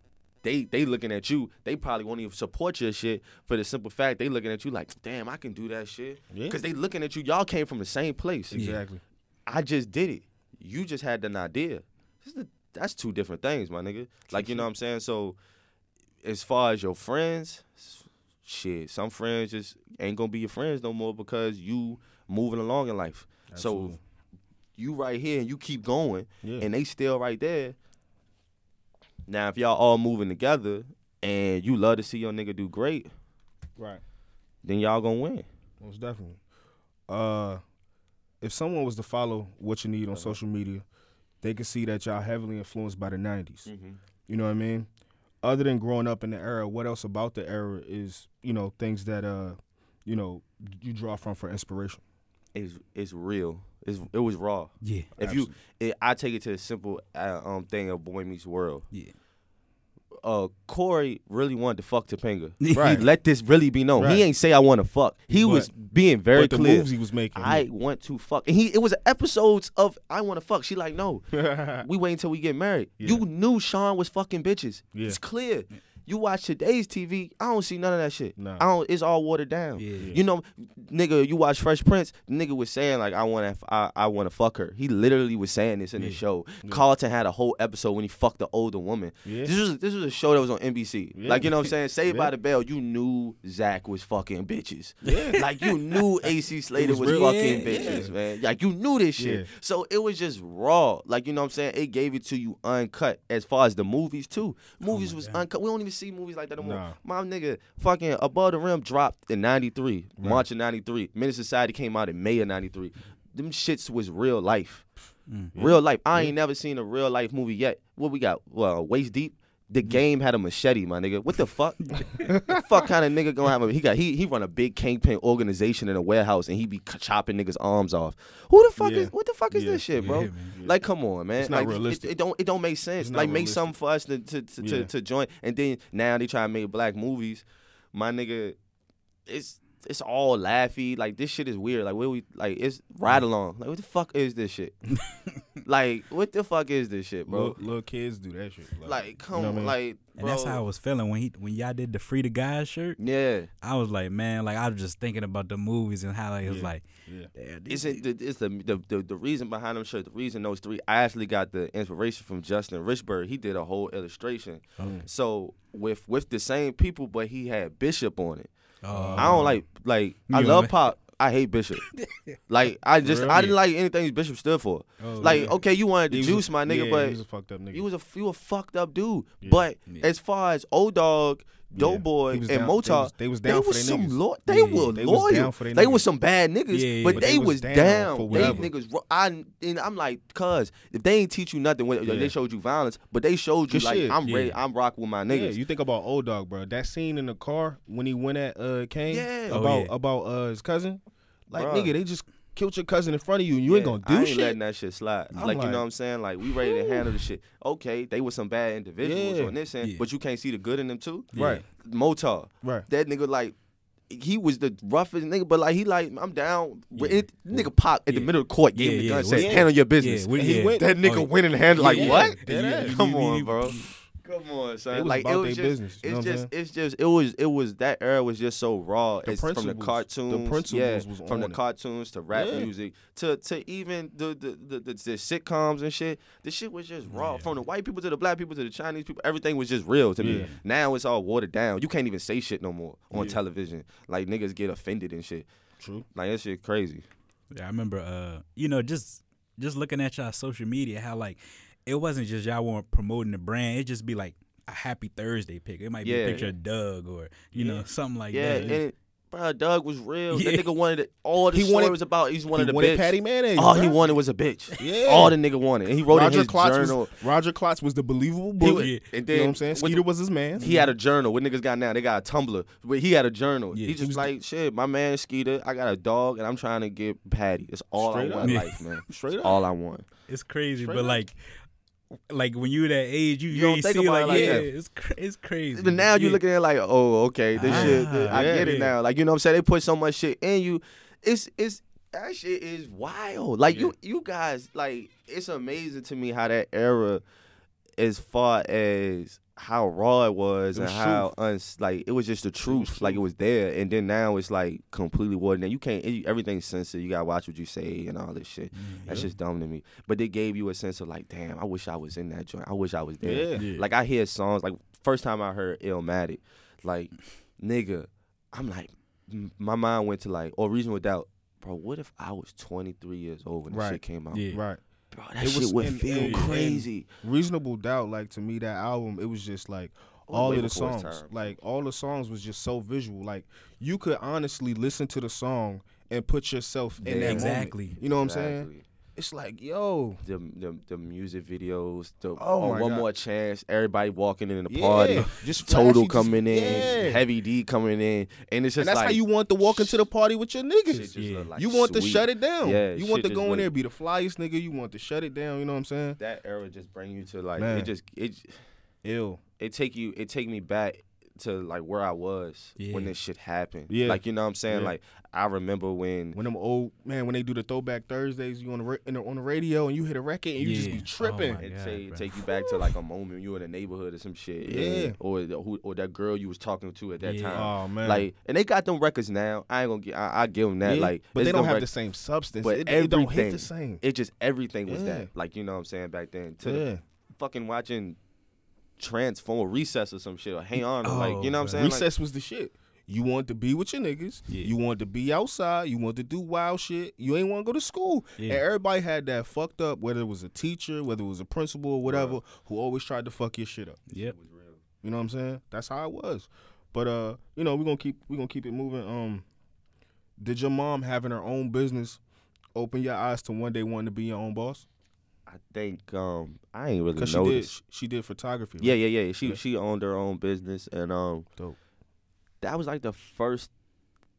they they looking at you. They probably won't even support your shit for the simple fact they looking at you like, damn, I can do that shit. Yeah. Cause they looking at you. Y'all came from the same place. Exactly. I just did it. You just had an idea. This is the- that's two different things, my nigga. Like you know what I'm saying. So, as far as your friends, shit, some friends just ain't gonna be your friends no more because you moving along in life. Absolutely. So, you right here and you keep going, Yeah. and they still right there. Now, if y'all all moving together and you love to see your nigga do great, Right. then y'all gonna win. Most definitely. Uh, if someone was to follow Whatchaneed on social media, they can see that y'all heavily influenced by the '90s. Mm-hmm. You know what I mean? Other than growing up in the era, what else about the era is you know things that uh, you know, you draw from for inspiration? It's it's real. It's, it was raw. Yeah. If you, it, I take it to the simple uh, um thing of Boy Meets World. Yeah. Uh, Corey really wanted to fuck Topanga. [LAUGHS] Right. He let this really be known. Right. He ain't say I want to fuck. He But- was being very but the clear. moves he was making. I want to fuck. And he it was episodes of I want to fuck. She like, no. [LAUGHS] we wait until we get married. Yeah. You knew Shawn was fucking bitches. Yeah. It's clear. You watch today's TV, I don't see none of that shit. Nah. I don't. It's all watered down. Yeah. You know, nigga, you watch Fresh Prince. Nigga was saying like, I want to, I, I want to fuck her. He literally was saying this in the show. Carlton had a whole episode when he fucked the older woman. Yeah. This was this was a show that was on NBC. Yeah. Like you know what I'm saying? [LAUGHS] Saved Yeah. by the Bell. You knew Zach was fucking bitches. Yeah. Like you knew [LAUGHS] AC Slater was was, fucking Yeah, bitches, man. Like you knew this shit. Yeah. So it was just raw. Like you know what I'm saying? It gave it to you uncut. As far as the movies too, movies was uncut. We don't even see movies like that no more. Nah. My nigga, fucking Above the Rim dropped in '93, March of '93. Menace Society came out in May of '93. Them shits was real life, mm. real life. I ain't never seen a real life movie yet. What we got? Well, waist deep. The mm-hmm. game had a machete, my nigga. What the fuck? what fuck kind of nigga gonna have a? He got he he run a big kingpin organization in a warehouse and he be chopping niggas arms off. Who the fuck Yeah. is? What the fuck is Yeah. this shit, bro? Man. Like, come on, man. It's not like, it- realistic. It, don't it don't make sense. Like, make something for us to to to, to to join. And then now they try to make black movies. My nigga, it's it's all laughy. Like this shit is weird. Like where we like it's mm. ride along. Like what the fuck is this shit? [LAUGHS] like what the fuck is this shit, bro? Little, little kids do that shit. Like come you know on, I mean? like And that's how I was feeling when he when y'all did the free the guys shirt. Yeah, I was like, man, like I was just thinking about the movies and how like, it was Yeah. like, Yeah. damn, these- it's the it's the, the the the reason behind them shirts. The reason those three. I actually got the inspiration from Justin Richburg. He did a whole illustration. Oh. So with with the same people, but he had Bishop on it. Oh, I don't like like I love Pop. I hate Bishop. [LAUGHS] like I just I didn't like anything Bishop stood for. Oh, like yeah. okay, you wanted to He was a- juice, my nigga, yeah, but he was a fucked up nigga. you was a you a fucked up dude. But Yeah. as far as O-Dog, Dope Yeah. Boy, and down- they Motar, was- they was down for was their some niggas. lo- they Yeah, were they was loyal. down for their they was some bad niggas, Yeah, but, but they, they was was down. down for they niggas. I and I'm like, cuz if they ain't teach you nothing, when, Yeah. they showed you violence, but they showed you Good like shit. I'm ready, Yeah. I'm rocking with my Yeah, niggas. you think about O-Dog, bro. That scene in the car when he went at uh Caine Yeah. Oh, about yeah. about uh his cousin. Like Bruh. nigga, they just killed your cousin in front of you and you ain't gonna do I do ain't shit. letting that shit slide. I'm like, you know what I'm saying? Like we ready to handle the shit. Okay, they were some bad individuals Yeah. on this end, Yeah. but you can't see the good in them too. Yeah. Right. Motar, Right. that nigga like. He was the roughest nigga, but like he like I'm down. Yeah. It, nigga pop at the middle of the court, gave Yeah, him the yeah, said, yeah. "Handle your business." Yeah, we- And he yeah. went- that nigga Oh, went in the hand like what? Yeah, Come on, bro. Come on, son. It was like about it was their just, business, you know it's what I'm just, it's just, it was, it was that era was just so raw. The it's from the principles- the cartoons, principles yeah, was from the it. cartoons to rap Yeah. music to to even the the, the the the sitcoms and shit. The shit was just raw. Yeah. From the white people to the black people to the Chinese people, everything was just real to me. Yeah. Now it's all watered down. You can't even say shit no more on Yeah. television. Like niggas get offended and shit. True. Like that shit crazy. Yeah, I remember, uh, you know, just just looking at y'all social media, how like it wasn't just y'all weren't promoting the brand. It just be like a Happy Thursday pic. It might be Yeah. a picture of Doug or you know something like yeah, that. and bro, Doug was real. Yeah. That nigga wanted it. All the He story wanted- was about. He's one he of the wanted bitch. Patty Mayonnaise. All he wanted was a bitch. Yeah. All the nigga wanted. And he wrote in his Klotz journal. was Roger Klotz was the believable He bullet. Yeah. and you know what I'm then saying? Skeeter the- was his man. He had a journal. What niggas got now? They got a Tumblr. But he had a journal. Yeah. he He just was- like shit. My man Skeeter. I got a dog, and I'm trying to get Patty. That's all Straight I want in Yeah. life, man. [LAUGHS] Straight up. All I want. it's crazy, Straight but up. like. Like when you that age, you, You you, don't think see about like, it like yeah, that. it's cra- it's crazy. But now yeah. you're looking at it like, oh, okay, this Ah, shit. I yeah, get it yeah. now. Like you know what I'm saying? They put so much shit in you. It's it's that shit is wild. Like you you guys like it's amazing to me how that era, as far as how raw it was, It was and how uns like it was just the truth. like it was there, and then now it's like completely watered. And you can't it, everything's censored. You gotta watch what you say and all this shit. Mm, That's just dumb to me. But they gave you a sense of like, damn, I wish I was in that joint. I wish I was there. Yeah. Yeah. Like I hear songs like first time I heard Illmatic, like nigga, I'm like m- my mind went to like or Reasonable Doubt. Bro, what if I was 23 years old when this Right. shit came out? Yeah. Right. Bro, that It shit was- would and- feel and- crazy. Reasonable Doubt, like to me, that album, it was just like all of the songs, like all the songs was just so visual. Like you could honestly listen to the song and put yourself in that Exactly. moment. You know what I'm saying? It's like, yo, The, the the music videos, the Oh on my one God. more chance, everybody walking in the yeah, party, just Total flashy, just- coming in, yeah. Heavy D coming in, and it's just and that's like how you want to walk into the party with your niggas. just Yeah. like you want to shut it down. Yeah, you want to go in look- there, be the flyest nigga. You want to shut it down. You know what I'm saying? That era just bring you to like Man. it just it Ill. it take you it take me back to like where I was when this shit happened. Yeah. Like you know what I'm saying? Yeah. Like I remember when When them old man, when they do the throwback Thursdays, you on the ra- the, on the radio and you hit a record and you just be Oh tripping. my it God, take, take you back to like a moment you were in the neighborhood or some shit. Yeah. and- Or the, who or that girl you was talking to at that Yeah. time. oh man, Like and they got them records now. I ain't gonna get I, I give them that. Yeah, Like but they don't have rec- the same substance. but it, it don't hit everything- the same. It just everything was Yeah. that. Like you know what I'm saying back then. To yeah. the fucking watching Transform or Recess or some shit or Hang On or like Oh, you know what I'm bro. saying? Like, Recess was the shit. You want to be with your niggas. Yeah. You want to be outside. You want to do wild shit. You ain't want to go to school. Yeah. And everybody had that fucked up, whether it was a teacher, whether it was a principal or whatever, who always tried to fuck your shit up. Yep. You know what I'm saying? That's how it was. But uh, you know, we're gonna keep we gonna keep it moving. Um did your mom having her own business open your eyes to one day wanting to be your own boss? I think um I ain't really Because she did noticed. she did photography. right? Yeah, yeah, yeah. She Yeah. she owned her own business, and um, Dope. that was like the first,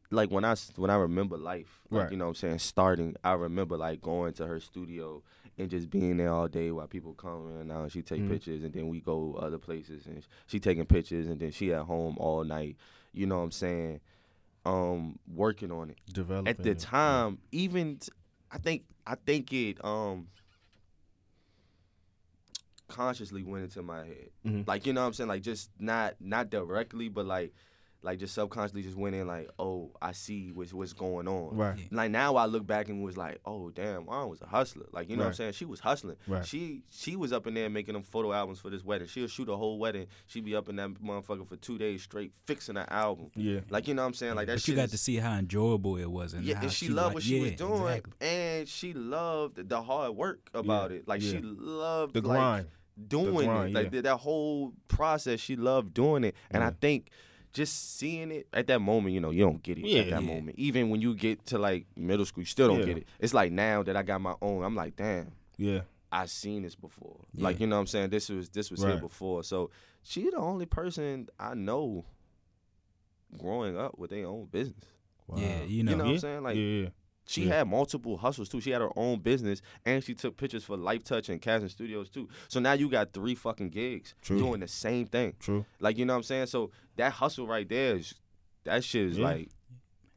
like when I when I remember life, like Right. you know what I'm saying, starting. I remember like going to her studio and just being there all day while people come in and out. She take Mhm. pictures, and then we go other places, and she taking pictures, and then she at home all night. You know what I'm saying? um working on it. Developing At the time, even t- I think I think it um consciously went into my head. Mhm. Like you know what I'm saying? Like just not not directly, but like like just subconsciously just went in like, oh, I see what's what's going on. Right. Yeah. Like now I look back and was like, oh damn, Juan was a hustler. Like you know what I'm saying? She was hustling. Right. She she was up in there making them photo albums for this wedding. She'll shoot a whole wedding. She'd be up in that motherfucker for two days straight fixing an album. Yeah. Like you know what I'm saying? Like that But shit you got is- to see how enjoyable it was, and yeah, how and she was loved like- what she was doing, exactly. and she loved the hard work about Yeah, it. Like she loved The like, grind. Doing grind, it. Like yeah. th- that whole process, she loved doing it. And I think just seeing it at that moment, you know, you don't get it Yeah, at that yeah. moment. Even when you get to like middle school, you still don't Yeah. get it. It's like now that I got my own, I'm like, damn. Yeah. I seen this before. Yeah. Like you know what I'm saying? This was this was here before. So she the only person I know growing up with their own business. Wow. Yeah, you know, You know what. I'm saying? Like yeah, yeah. She Yeah. had multiple hustles too. She had her own business and she took pictures for Lifetouch and Casting Studios too. So now you got three fucking gigs True. doing the same thing. True. Like you know what I'm saying? So that hustle right there is that shit is Yeah. like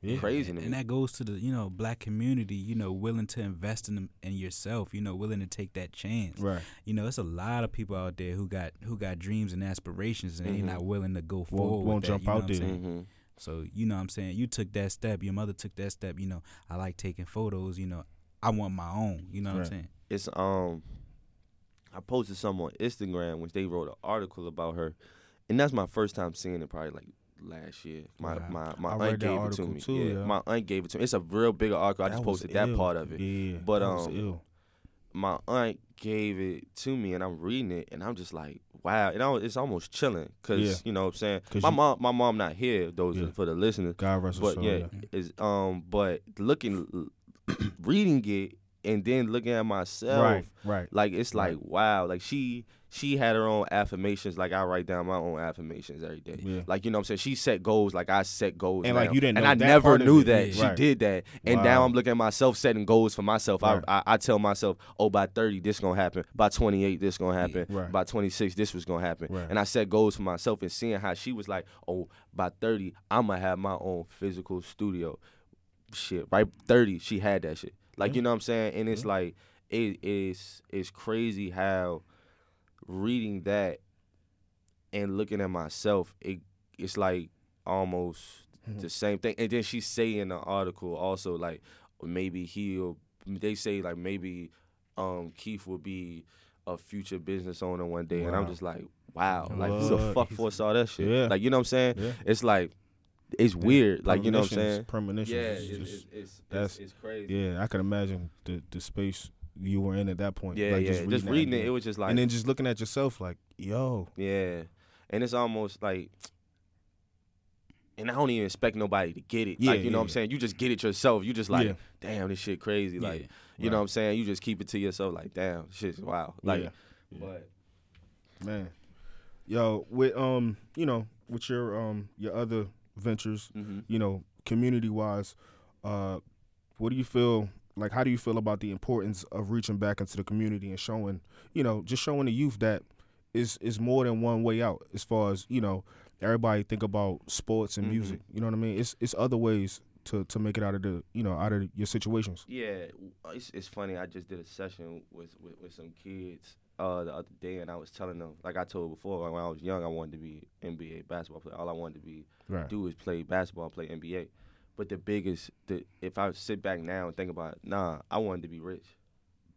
Yeah. crazy and, to and that goes to the you know black community. You know, willing to invest in them in yourself. You know, willing to take that chance. Right. You know, it's a lot of people out there who got who got dreams and aspirations, and Mhm. they're not willing to go forward. with won't that, jump you out what I'm there. Saying? So you know what I'm saying? You took that step, your mother took that step, you know, I like taking photos, you know, I want my own, you know what I'm saying? It's um I posted some on Instagram which they wrote an article about her. And that's my first time seeing it probably like last year. My Wow. my, my I aunt gave it to me. too, yeah, yeah. My aunt gave it to me. It's a real big article. I just was posted that ill. part of it. Yeah. But, that was um, ill. my aunt gave it to me and I'm reading it and I'm just like, wow. And I was, it's almost chilling because, Yeah. you know what I'm saying. My you- mom my mom not here, those Yeah. for the listeners. God rest But soul. yeah, is um but looking [CLEARS THROAT] reading it and then looking at myself Right. Right. like it's Right. like wow like she she had her own affirmations. Like i write down my own affirmations every day. Yeah. like you know what i'm saying? She set goals. Like i set goals And, like, you didn't and i never knew that. Yeah. she Right. did that. And now i'm looking at myself setting goals for myself. Right. I, I i tell myself oh by 30 this gonna happen. By 28 this gonna happen. Right. by 26 this was gonna happen. And i set goals for myself and seeing how she was like oh by 30 i'm gonna have my own physical studio. Shit right? 30 she had that shit. Like Yeah. you know what i'm saying? And it's like it is it's crazy how reading that and looking at myself it it's like almost Mhm. the same thing and then she say in the article also like maybe he'll they say like maybe um keith will be a future business owner one day and i'm just like wow like who the fuck foresaw that shit Yeah. like you know what i'm saying Yeah. it's like it's weird like you know what i'm saying Premonitions. yeah, it's, just- it's, it's, that's- it's, it's crazy. yeah, I can imagine the the space you were in at that point. Yeah, like, yeah. Just reading, that it, idea. it was just like, and then just looking at yourself like, yo, yeah. And it's almost like, and I don't even expect nobody to get it. Yeah, like, you know yeah, what I'm saying? You just get it yourself. You just like, Yeah. damn, this shit crazy. Like, Yeah. you know what I'm saying? You just keep it to yourself. Like, damn, shit's wild. Like, Yeah. but man, yo, with um, you know, with your um your other ventures, mhm. you know, community wise, uh, what do you feel like? How do you feel about the importance of reaching back into the community and showing, you know, just showing the youth that is is more than one way out as far as you know. Everybody think about sports and Mhm. music. You know what I mean? It's it's other ways to to make it out of the you know out of your situations. Yeah, it's, it's funny. I just did a session with, with, with some kids uh, the other day, and I was telling them, like I told before, when I was young, I wanted to be NBA basketball player. All I wanted to be Right. do is play basketball, play NBA. But the biggest, the, if I sit back now and think about, it, nah, I wanted to be rich.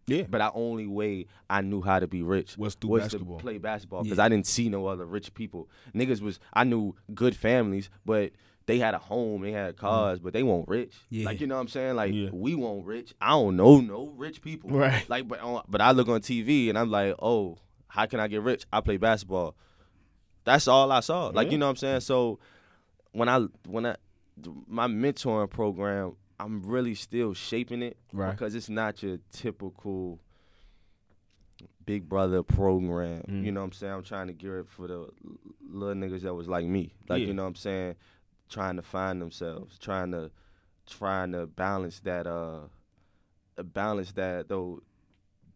Yeah. But the only way I knew how to be rich Was through was basketball. to play basketball because Yeah. I didn't see no other rich people. Niggas was I knew good families, but they had a home, they had mm. cars, but they weren't rich. Yeah. Like you know what I'm saying? Like Yeah. we weren't rich. I don't know no rich people. Right. Like but on, but I look on TV and I'm like, oh, how can I get rich? I play basketball. That's all I saw. Like you know what I'm saying? So when I when I my mentoring program, I'm really still shaping it Right. because it's not your typical big brother program. Mm. You know what I'm saying? I'm trying to gear it for the little niggas that was like me. Like Yeah. you know what I'm saying? Trying to find themselves, trying to trying to balance that uh balance that though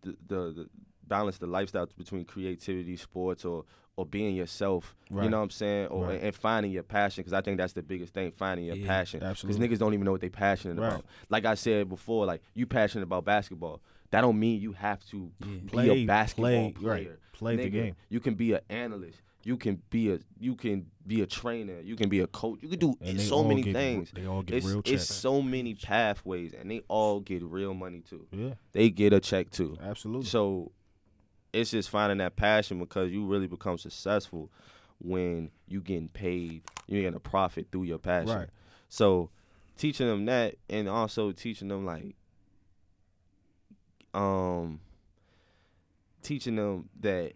the the the, balance the lifestyle between creativity, sports, or or being yourself. Right. You know what I'm saying? Or Right. and finding your passion because I think that's the biggest thing, finding your Yeah, passion. Because niggas don't even know what they passionate Right. about. Like I said before, like you passionate about basketball. That don't mean you have to Yeah. be Play- a basketball play- player. right. Play the game. You can be an analyst. You can be a you can be a trainer. You can be a coach. You can do so many get- things. they all get it's, real it's so many pathways, and they all get real money too. Yeah, They get a check too. absolutely. So it's just finding that passion because you really become successful when you getting paid, you're getting a profit through your passion. Right. So teaching them that and also teaching them like um teaching them that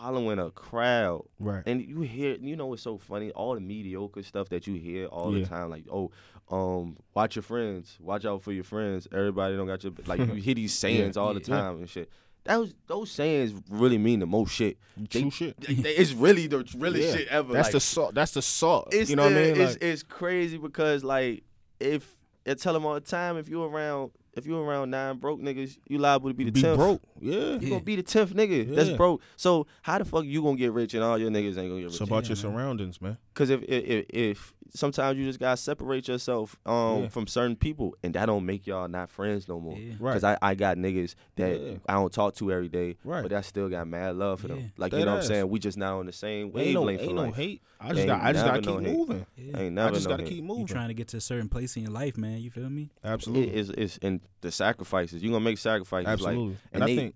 following a crowd right. and you hear, you know, what's so funny? All the mediocre stuff that you hear all Yeah. the time, like, oh, um, watch your friends, watch out for your friends. Everybody don't got your like. You [LAUGHS] hear these sayings all the Yeah. time and shit. Those those sayings really mean the most shit. True They- shit. they- they- it's really the really Yeah. shit ever. That's like, the salt. That's the salt. it's you know what I mean? It's, Like, it's crazy because like if I tell them all the time, if you around if you around nine broke niggas, you liable to be the be tenth. broke. Yeah. You gonna be the tenth nigga that's broke. So how the fuck you gonna get rich and all your niggas ain't gonna get rich? It's about Yeah, your man. surroundings, man. Because if, if if sometimes you just gotta separate yourself um Yeah. from certain people, and that don't make y'all not friends no more. Yeah. Right. Because I, I got niggas that Yeah. I don't talk to every day, Right. but I still got mad love for Yeah. them. Like Dead you know what I'm saying? We just not on the same Ain't no, wavelength ain't for no life. hate. I just Ain't got. I just gotta never keep hate. moving. Yeah. Ain't never I just no gotta hate. keep moving. You moving. trying to get to a certain place in your life, man. You feel me? Absolutely. It is is and the sacrifices you gonna make sacrifices. Absolutely. Like, and I they- think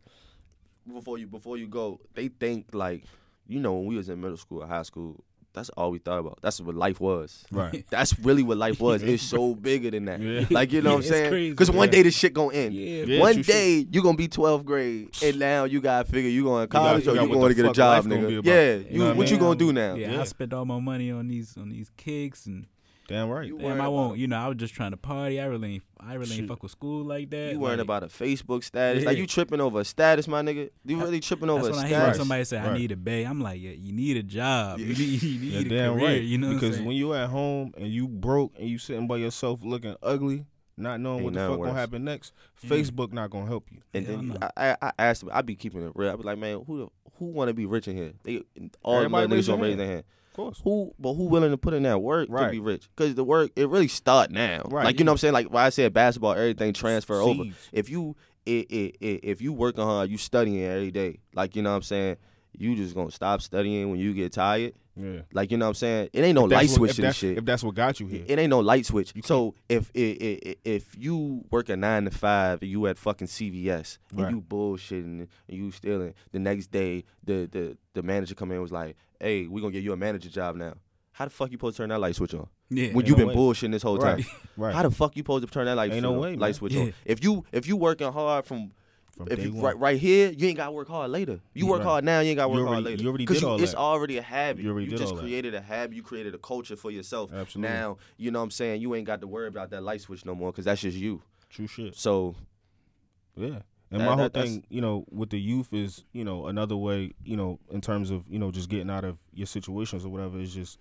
before you before you go, they think like you know when we was in middle school or high school, that's all we thought about. That's what life was. right. [LAUGHS] That's really what life was. It's so [LAUGHS] bigger than that. Yeah. Like you know Yeah, what I'm saying? crazy. Because one day this shit gonna end. Yeah. Yeah, one true shit. day you gonna be 12th grade, and now you gotta figure you going to college figure or you what going to get a job, life gonna be nigga. Yeah, You you, know what I what you mean? gonna do now? Yeah, Yeah. I spent all my money on these on these kicks and Damn right. You damn, I won't. You know, I was just trying to party. I really, ain't, I really ain't fuck with school like that. You worrying like, about a Facebook status? Like you tripping over a status, my nigga? You really tripping over That's a when I hear status? somebody say, "I need a bay." I'm like, "Yeah, you need a job. You need, you Yeah, a damn career." right. You know, what I'm because saying? when you at home and you broke and you sitting by yourself looking ugly, not knowing Ain't what the nothing fuck gonna happen next, Yeah. Facebook not gonna help you. And Hell then no. I, I, I asked him, I be keeping it real. I be like, man, who the, who want to be rich in here? They all the Everybody little raise niggas their gonna raise their hand. Of course. Who, but who willing to put in that work to be rich? Because the work it really start now. Right. Like you know what I'm saying? Like when I said basketball, everything transfer over. If you i i i if you working hard, you studying every day. Like you know what I'm saying? You just gonna stop studying when you get tired. Yeah. Like you know what I'm saying? It ain't no light what- switch if this shit. If that's what got you here. It ain't no light switch. So if i i if you work a nine to five you at fucking CVS and you bullshitting and you stealing, the next day the the the manager come in and was like, "Hey, we're gonna give you a manager job now." How the fuck you supposed to turn that light switch on yeah, when you no been way. bullshitting this whole time? Right. [LAUGHS] How the fuck you supposed to turn that light, switch no on- way, light switch Yeah. on? If you if you working hard from From if you right, right here, you ain't got to work hard later. You work Right. hard now, you ain't got to You work hard later. you already did all it's that. already a habit. You already did just all that. created a habit. You created a culture for yourself. Absolutely. Now, you know what I'm saying? You ain't got to worry about that light switch no more because that's just you. True shit. So, Yeah. And That- my whole that- thing, you know, with the youth is, you know, another way, you know, in terms of, you know, just getting out of your situations or whatever is just,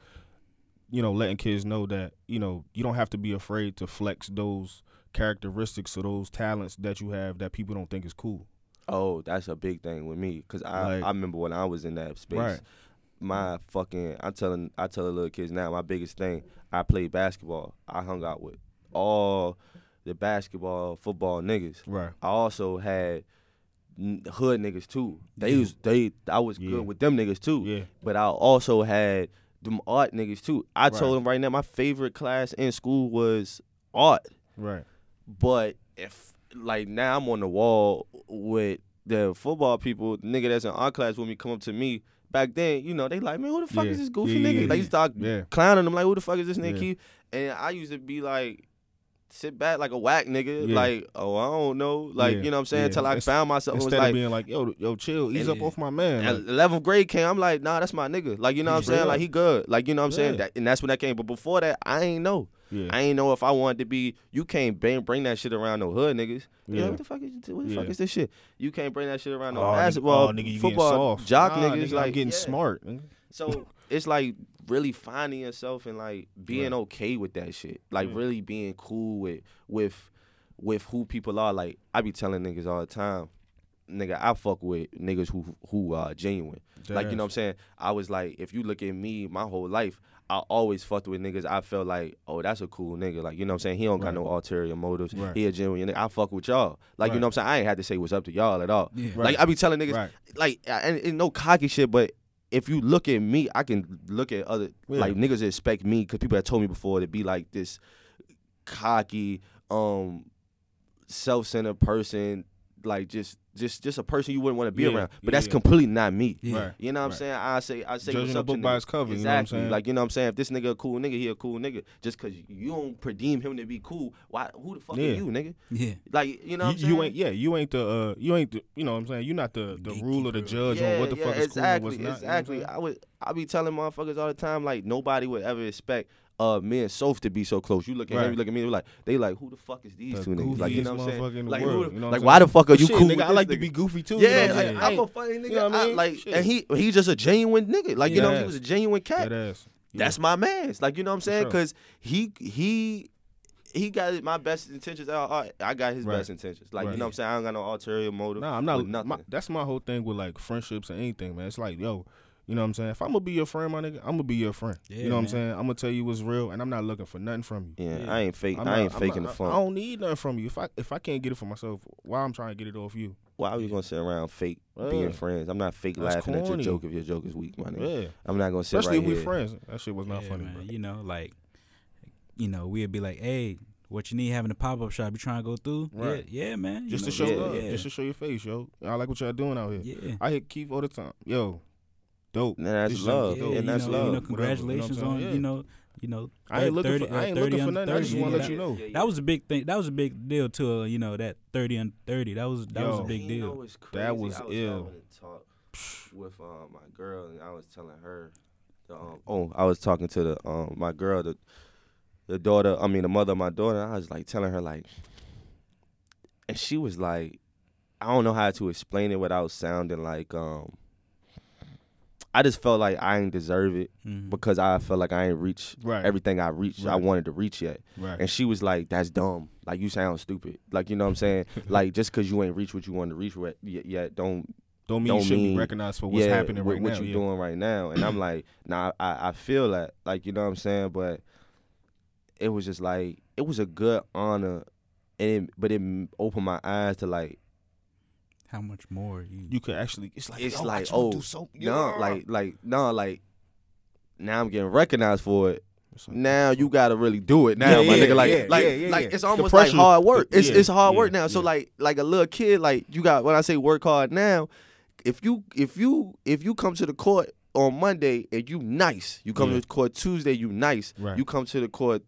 you know, letting kids know that, you know, you don't have to be afraid to flex those characteristics or those talents that you have that people don't think is cool. oh, that's a big thing with me because I, Like- I remember when I was in that space. Right. My fucking, I'm telling, I tell the little kids now, my biggest thing, I played basketball. I hung out with all the basketball, football niggas. Right. I also had hood niggas too. They was they I was Yeah. good with them niggas too. Yeah. But I also had them art niggas too. I Right. told them right now my favorite class in school was art. Right. But if like now I'm on the wall with the football people, nigga that's in art class with me come up to me. Back then, you know, they like, man, who the fuck Yeah. is this goofy Yeah, nigga? yeah, They yeah. start Yeah. clowning them like, who the fuck is this nigga Yeah. And I used to be like, sit back like a whack nigga, Yeah. like, oh, I don't know, like, Yeah. you know what I'm saying? Yeah. I Inst- found myself and was Instead like, of being like, yo, yo, chill, ease up off my man. Like, 11th grade came, I'm like, nah, that's my nigga. Like, you know what I'm saying? up. Like, he good. Like, you know what I'm saying? That, and that's when that came. But before that, I ain't know. yeah. I ain't know if I wanted to be. You can't bring, bring that shit around no hood niggas. Yeah. Yeah. what the fuck is what the fuck is this shit? You can't bring that shit around no Oh, nigga- basketball, oh, nigga, you football, jock Nah, niggas. nigga, like I'm getting smart. nigga. So it's like really finding yourself and like being Right. okay with that shit. Like Yeah. really being cool with with with who people are. Like I be telling niggas all the time. nigga, I fuck with niggas who who are genuine. like you know what I'm saying? I was like, if you look at me, my whole life, I always fucked with niggas. I felt like, oh, that's a cool nigga. Like you know what I'm saying? He don't Right. got no ulterior motives. Right. He a genuine nigga. I fuck with y'all. Like you know what I'm saying? I ain't had to say what's up to y'all at all. Yeah. Right. Like I be telling niggas, Right. like and, and no cocky shit, but. If you look at me, I can look at other Yeah. like niggas expect me because people have told me before to be like this cocky, um, self-centered person, like just just just a person you wouldn't want to be Yeah, around. But yeah, that's yeah. completely not me. Yeah. Right. You know what I'm saying? I say I say Judging what's a book by niggas. its cover, you know what I'm Exactly. Like you know what I'm saying? If this nigga a cool nigga, he a cool nigga. Just cause you don't redeem him to be cool, why who the fuck Yeah. are you, nigga? Yeah. Like you know what I'm you, saying? you ain't yeah you ain't the uh you ain't the you know what I'm saying you're not the the ruler the Gatekeeper. judge on what the fuck is cool and what's not you know what I'm Exactly. I would I be telling motherfuckers all the time like nobody would ever expect uh me and Soph to be so close. You look at him, you look at me, like they like who the fuck is these The two niggas? Like you know what I'm saying? Like, world, who you know like why the fuck are you Shit, cool? nigga, with I like to be goofy too. you know Yeah, I'm like. I'm a funny nigga. you know I I- like, Shit. and he he just a genuine nigga. Like you know, he was a genuine cat. Yeah. That's my man's. Like you know what I'm saying? Because he he he got my best intentions. I, got his Right. best intentions. Like Right. you know what I'm saying? I don't got no ulterior motive. Nah, I'm not. nothing. My, that's my whole thing with like friendships and anything, man. It's like, yo, you know what I'm saying? If I'm gonna be your friend, my nigga, I'm gonna be your friend. Yeah, you know what I'm saying? I'm gonna tell you what's real, and I'm not looking for nothing from you. yeah, Yeah. I ain't fake. I'm I ain't I'm faking not- the fun. I don't need nothing from you. If I if I can't get it for myself, why I'm trying to get it off you? Why are we gonna sit around fake being friends? I'm not fake That's laughing at your joke if your joke is weak, my nigga. Yeah, I'm not gonna sit around. especially right if we here. friends. That shit was not Yeah, funny, man. bro. You know, like, you know, we'd be like, hey, Whatchaneed having a pop up shop? You trying to go through? Right. Yeah, yeah, man. You Just to show yeah, love, Yeah. just to show your face, yo. I like what y'all doing out here. yeah. I hit Keith all the time. Yo, dope. And that's This love. Yeah, and that's know, love. You know, Whatever, you know congratulations saying? on Yeah. you know, you know. I ain't looking 30 for. I ain't 30 looking for under nothing. I just want to yeah, let you that- know. That was a big thing. That was a big deal to uh, you know that thirty and thirty. That was that was a big deal. know what's That crazy? was I was ill. talk with uh, my girl, and I was telling her. The, um, oh, I was talking to the um, my girl, the the daughter. I mean, the mother of my daughter. I was like telling her like, and she was like, I don't know how to explain it without sounding like um. I just felt like I ain't deserve it Mhm. because I felt like I ain't reach Right. everything I reached. I wanted to reach yet. Right. And she was like, "That's dumb. Like you sound stupid. Like you know what I'm saying? [LAUGHS] like just because you ain't reached what you wanted to reach yet, yet, yet don't don't mean don't you shouldn't mean- be recognized for what's yeah, happening what, right what now. you yeah. doing right now." And I'm like, [CLEARS THROAT] "Nah, I I feel that. Like you know what I'm saying? But it was just like it was a good honor, and it, but it opened my eyes to like How much more you? You could actually. It's like it's yo, like oh do so, no like like no like now I'm getting recognized for it. Like- now you gotta really do it now, Yeah, my yeah, nigga. Like, yeah, like, yeah, yeah, like yeah. it's The almost like hard work. It's yeah, it's hard work yeah, now. So like like a little kid, like you got when I say work hard now, if you if you if you come to the court on Monday and you nice, you come Yeah. to the court Tuesday, you nice. Right. You come to the court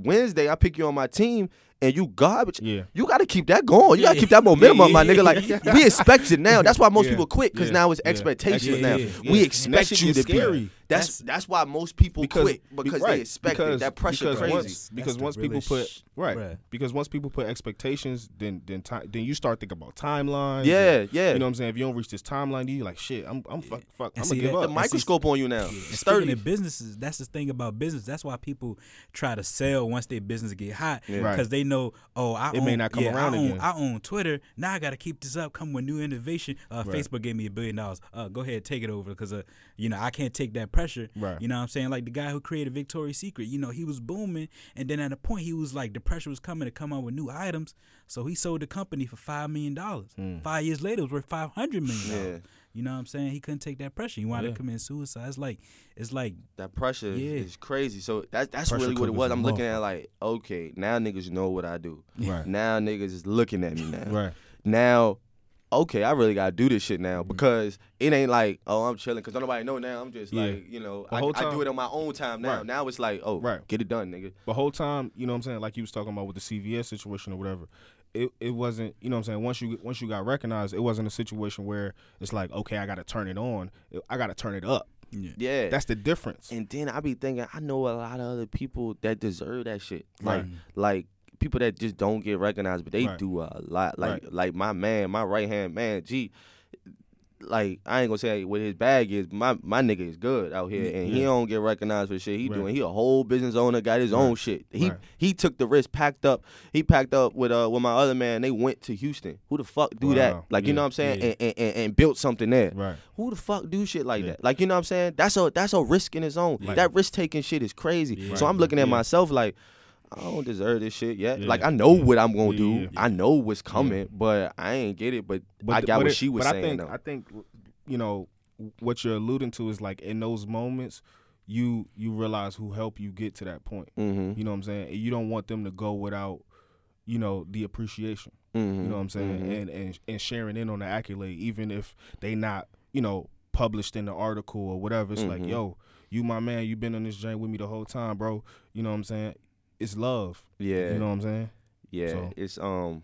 Wednesday, I pick you on my team and you garbage. Yeah. You got to keep that going. You got to keep that momentum Yeah, up, my nigga. Like [LAUGHS] we expect it now. That's why most Yeah, people quit because yeah, now it's yeah. expectations Yeah, now. yeah, yeah. We expect you gets to be. scary. That's That's- that's why most people Because- quit because right, they expect because- it. That pressure because crazy. once because once people put sh- right bruh. because once people put expectations, then then time then you start thinking about timelines. Yeah, and, yeah. You know what I'm saying? If you don't reach this timeline, you like shit. I'm I'm fuck fuck. And I'm see gonna give that- up. the and microscope on you now. And speaking Sturdy. of businesses, that's the thing about business. That's why people try to sell once their business get hot because Right. they know, oh, I It own, may not come yeah, around I own, again. I own Twitter. Now I got to keep this up. Come with new innovation. Uh, Right. Facebook gave me a billion dollars. Uh, go ahead, take it over because uh, you know I can't take that pressure. Right. You know what I'm saying? Like the guy who created Victoria's Secret. You know he was booming, and then at a point he was like the pressure was coming to come out with new items, so he sold the company for five million dollars. Hmm. Five years later, it was worth five hundred million. Yeah. You know what I'm saying? He couldn't take that pressure. He wanted Yeah. to commit suicide. It's like it's like That pressure is- Yeah. is crazy. So that, that's Pressure really what it was. I'm looking motherfucker. at like, okay, now niggas know what I do. Right. [LAUGHS] Now niggas is looking at me now. [LAUGHS] Right. Now, okay, I really gotta do this shit now Mm-hmm. because it ain't like, oh, I'm chilling because nobody know now. I'm just Yeah. like, you know, I, whole I do it on my own time now. Right. Now it's like, oh, Right. get it done, nigga. The whole time, you know what I'm saying, like you was talking about with the CVS situation or whatever. It, it wasn't, you know what I'm saying, once you once you got recognized, it wasn't a situation where it's like, okay, I got to turn it on. I got to turn it up. yeah. Yeah. That's the difference. and then I be thinking, I know a lot of other people that deserve that shit. Like, Right. like people that just don't get recognized, but they Right. do a lot. Like, Right. like my man, my right hand man, G. like I ain't gonna say what his bag is. My my nigga is good out here, and he don't get recognized for shit he Right. doing. He a whole business owner, got his own shit. He Right. he took the risk, packed up. He packed up with uh with my other man. They went to Houston. Who the fuck do that? Wow. Like you know what I'm saying? Yeah. And, and, and and built something there. Right. Who the fuck do shit like Yeah. that? Like you know what I'm saying? That's a that's a risk in its own. That risk taking shit is crazy. Yeah. So I'm looking at Yeah. myself like. I don't deserve this shit yet. Yeah. Like I know Yeah. what I'm gonna Yeah, do. yeah. I know what's coming, but I ain't get it. But, I th- got what it- she was but saying. I think though. I think you know what you're alluding to is like in those moments you you realize who helped you get to that point. mm-hmm. You know what I'm saying? You don't want them to go without you know the appreciation. Mm-hmm. You know what I'm saying? And, and and sharing in on the accolade, even if they not you know published in the article or whatever. It's like, Mhm. yo, you my man. You been on this journey with me the whole time, bro. You know what I'm saying? It's love. Yeah, You know what I'm saying? yeah. So- It's um,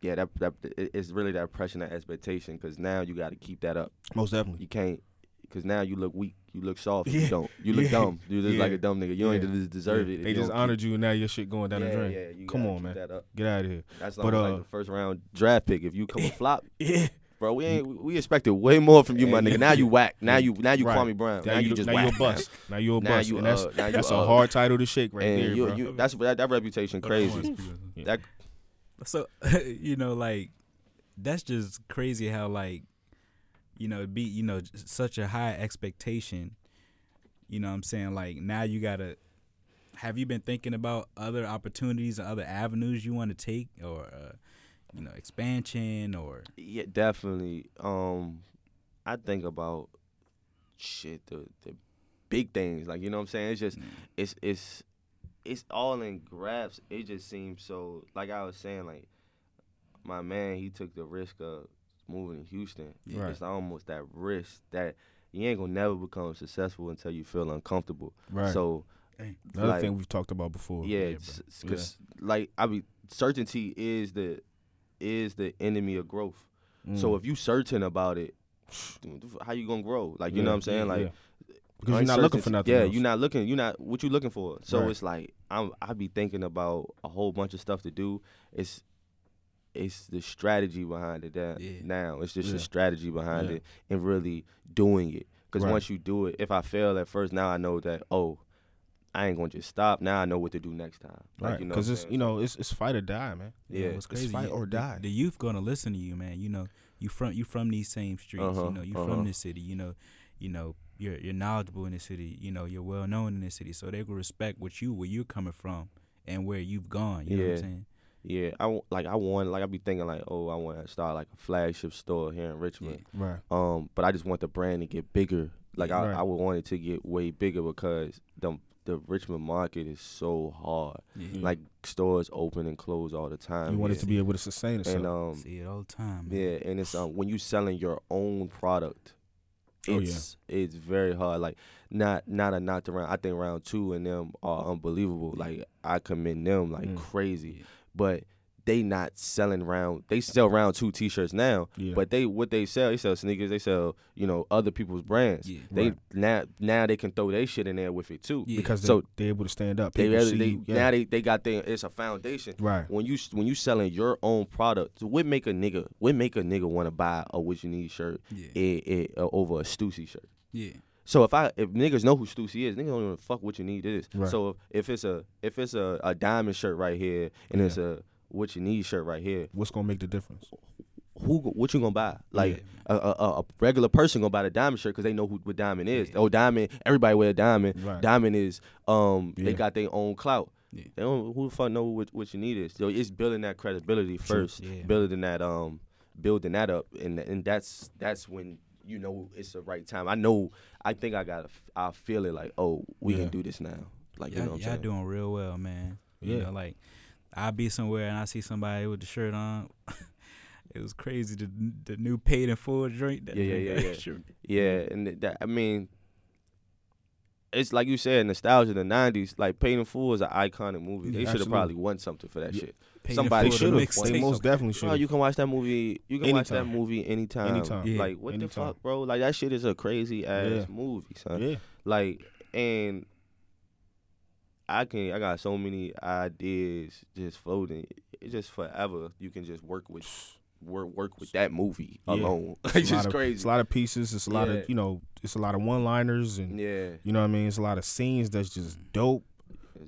yeah. That that it's really that pressure, and that expectation. Because now you got to keep that up. Most definitely. You can't. Because now you look weak. You look soft. Yeah. You don't. You look [LAUGHS] Yeah. dumb. You look like a dumb nigga. You don't even deserve Yeah. it. They just honored you, and now your shit going down yeah, the drain. Yeah, you Come on, man. Get out of here. That's But, almost like uh, the first round draft pick. If you come a [LAUGHS] flop, Yeah. Bro, we ain't. We expected way more from you, my nigga. Now you [LAUGHS] whack. Now you. Now you Right. Kwame Brown. Now, Now, you, you just now whack. you a bust. [LAUGHS] Now you a Now bust, you, and that's uh, now you, that's a uh, hard title to shake right and there, you, bro. you, that's that, that reputation crazy. [LAUGHS] Yeah. That So you know, like that's just crazy how like you know be you know such a high expectation. You know what I'm saying? Like now you gotta. Have you been thinking about other opportunities and other avenues you want to take, or uh, you know, expansion, or Yeah, definitely. Um, I think about shit, the the big things. Like you know what I'm saying. It's just it's it's it's all in grabs. It just seems so. Like I was saying, like my man, he took the risk of moving to Houston. Right. It's almost that risk that you ain't gonna never become successful until you feel uncomfortable. Right. So Another like- thing we've talked about before. yeah, because like I mean, certainty is the is the enemy of growth. Mm. So if you certain about it, [SNIFFS] how you gonna grow? Like you know what I'm saying? Yeah, Like yeah. because you're not looking for nothing. Yeah, else. you're not looking. You're not what you looking for. So Right. it's like I'm. I be thinking about a whole bunch of stuff to do. It's it's the strategy behind it. That Yeah. now it's just Yeah. the strategy behind Yeah. it and really doing it. Because Right. once you do it, if I fail at first, now I know that oh, I ain't gonna just stop. Now I know what to do next time. Like, right? you know, Because it's you know it's it's fight or die, man. Yeah, what's it's crazy? fight or die. The, youth gonna listen to you, man. You know, you from you from these same streets. Uh-huh, You know, you uh-huh. from this city. You know, you know you're you're knowledgeable in the city. You know, you're well known in the city, so they will respect what you where you're coming from and where you've gone. You know what Yeah. I'm saying? Yeah, I w- like I want like I be thinking like oh I want to start like a flagship store here in Richmond. Right. Um, but I just want the brand to get bigger. Like I, Right. I would want it to get way bigger because the the Richmond market is so hard. Yeah. Like stores open and close all the time. You want it to be able to sustain itself. and um See it all the time. Man. yeah, and it's um when you're selling your own product, Oh, yeah. it's it's very hard. Like not not a knocked around. I think round two and them are unbelievable. Like I commend them like Mm. crazy, Yeah. but they not selling round. They sell round two T-shirts now, Yeah. but they what they sell, they sell sneakers. They sell you know other people's brands. Yeah. They Right. now now they can throw their shit in there with it too. Yeah. because So- they, they're able to stand up. They People really see they you- yeah. now they, they got their it's a foundation. right. When you when you selling your own product, so what make a nigga what make a nigga want to buy a Whatchaneed shirt Yeah. eh, eh, uh, over a Stussy shirt? Yeah. So if I if niggas know who Stussy is, niggas don't even fuck Whatchaneed is. Right. So if, if it's a if it's a, a diamond shirt right here and it's a Whatchaneed shirt right here, What's gonna make the difference? who what you gonna buy? Like a, a, a a regular person gonna buy the diamond shirt because they know who what diamond is. Oh, diamond! Everybody wear a diamond. Right. Diamond is um Yeah. they got their own clout. Yeah. They don't who the fuck know what Whatchaneed is. So it's building that credibility first, Yeah. building that um building that up, and and that's that's when you know it's the right time. I know. I think I got. I feel it like oh we Yeah. can do this now. Like you Y'all, know what I'm y'all saying. doing real well, man. You Yeah. know, like I be somewhere and I see somebody with the shirt on. [LAUGHS] it was crazy the the new paid in full drink. That Yeah, yeah, yeah, yeah. [LAUGHS] Yeah, and that I mean, it's like you said, nostalgia. Of the '90s, like Paid in Full, is an iconic movie. Yeah, they should have probably won something for that Yeah. shit. Paid Somebody should've the won. mixtape. They most definitely should. Bro, you can watch that movie. You can watch that Anytime. movie anytime. Anytime. Yeah. Like what Anytime. the fuck, bro? Like that shit is a crazy ass Yeah. movie, son. Yeah. Like and I can I got so many ideas just floating. It's just forever. You can just work with work work with that movie alone. [LAUGHS] It's a it's lot just of- crazy. It's a lot of pieces. It's a lot Yeah. of you know. It's a lot of one-liners and yeah, you know what I mean. It's a lot of scenes that's just dope.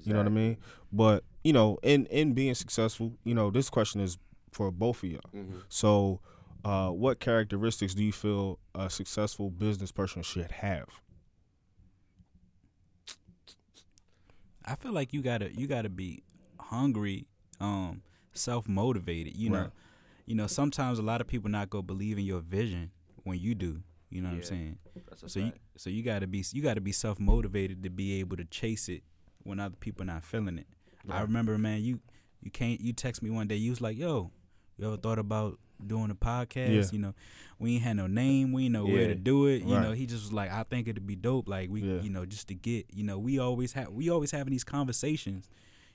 You know what I mean? But you know, in in being successful, you know, this question is for both of y'all. hmm So, uh, what characteristics do you feel a successful business person should have? I feel like you gotta you gotta be hungry, um, self motivated. You know, Right. you know sometimes a lot of people not gonna believe in your vision when you do. You know what I'm saying? So you so you gotta be you gotta be self motivated to be able to chase it when other people not feeling it. I remember, man, you you can't you text me one day. You was like, "Yo, you ever thought about doing a podcast?" Yeah. You know, we ain't had no name, we ain't know where to do it. You Right. know, he just was like, "I think it'd be dope." Like we, Yeah. you know, just to get, you know, we always have we always having these conversations,